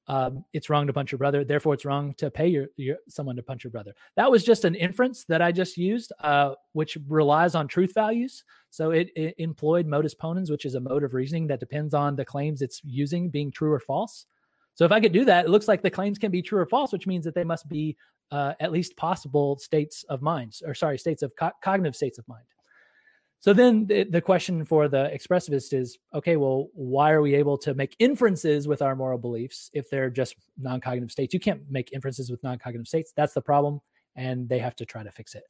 Um, it's wrong to punch your brother therefore it's wrong to pay your, your someone to punch your brother. That was just an inference that i just used uh, which relies on truth values. So it, it employed modus ponens which is a mode of reasoning that depends on the claims it's using being true or false so if I could do that, it looks like the claims can be true or false, which means that they must be uh, at least possible states of mind, or sorry, states of co- cognitive states of mind. So then the, the, question for the expressivist is okay, well, why are we able to make inferences with our moral beliefs if they're just non cognitive states? You can't make inferences with non cognitive states. That's the problem. And they have to try to fix it.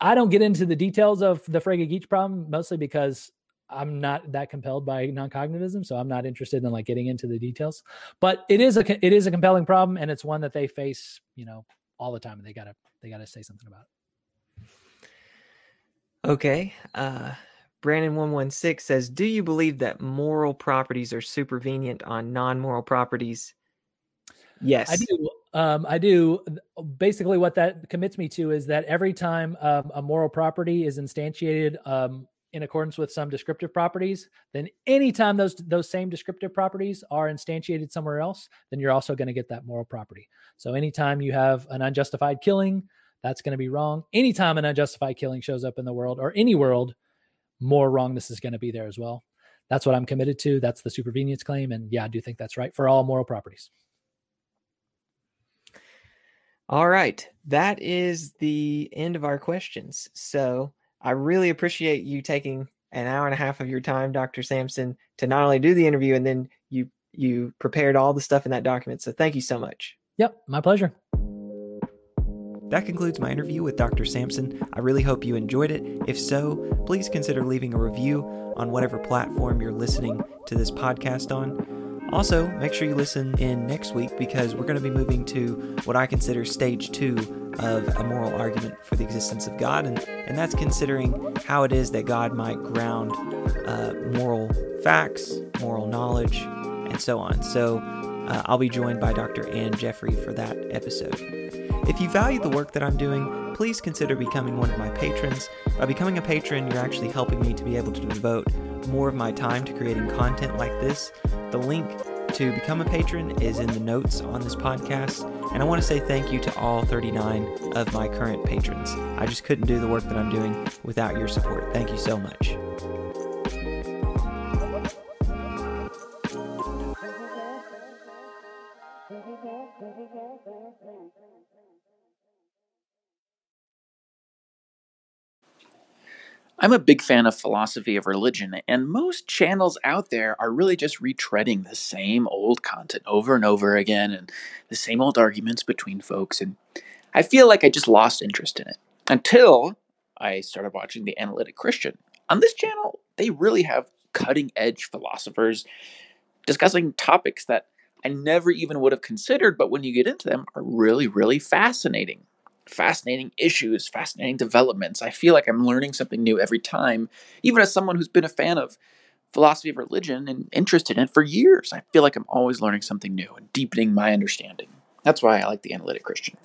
I don't get into the details of the Frege-Geach problem, mostly because I'm not that compelled by non-cognitivism, so I'm not interested in like getting into the details. But it is a it is a compelling problem, and it's one that they face, you know, all the time, and they gotta they gotta say something about it. Okay, uh, Brandon one one six says, "Do you believe that moral properties are supervenient on non-moral properties?" Yes, I do. Um, I do. Basically, what that commits me to is that every time um, a moral property is instantiated um, in accordance with some descriptive properties, then anytime those those same descriptive properties are instantiated somewhere else, then you're also going to get that moral property. So anytime you have an unjustified killing, that's going to be wrong. Anytime an unjustified killing shows up in the world or any world, more wrongness is going to be there as well. That's what I'm committed to. That's the supervenience claim. And yeah, I do think that's right for all moral properties. All right. That is the end of our questions. So I really appreciate you taking an hour and a half of your time, Dr. Sampson, to not only do the interview and then you you prepared all the stuff in that document. So thank you so much. Yep, my pleasure. That concludes my interview with Dr. Sampson. I really hope you enjoyed it. If so, please consider leaving a review on whatever platform you're listening to this podcast on. Also, make sure you listen in next week because we're going to be moving to what I consider stage two of a moral argument for the existence of God, and, and that's considering how it is that God might ground uh, moral facts, moral knowledge, and so on. So, uh, I'll be joined by Dr. Anne Jeffrey for that episode. If you value the work that I'm doing, please consider becoming one of my patrons. By becoming a patron, you're actually helping me to be able to more of my time to creating content like this. The link to become a patron is in the notes on this podcast. And I want to say thank you to all 39 of my current patrons. I just couldn't do the work that I'm doing without your support. Thank you so much. I'm a big fan of philosophy of religion, and most channels out there are really just retreading the same old content over and over again and the same old arguments between folks. And I feel like I just lost interest in it until I started watching The Analytic Christian. On this channel, they really have cutting edge philosophers discussing topics that I never even would have considered, but when you get into them, are really, really fascinating. Fascinating issues, fascinating developments. I feel like I'm learning something new every time, even as someone who's been a fan of philosophy of religion and interested in it for years. I feel like I'm always learning something new and deepening my understanding. That's why I like the analytic Christian.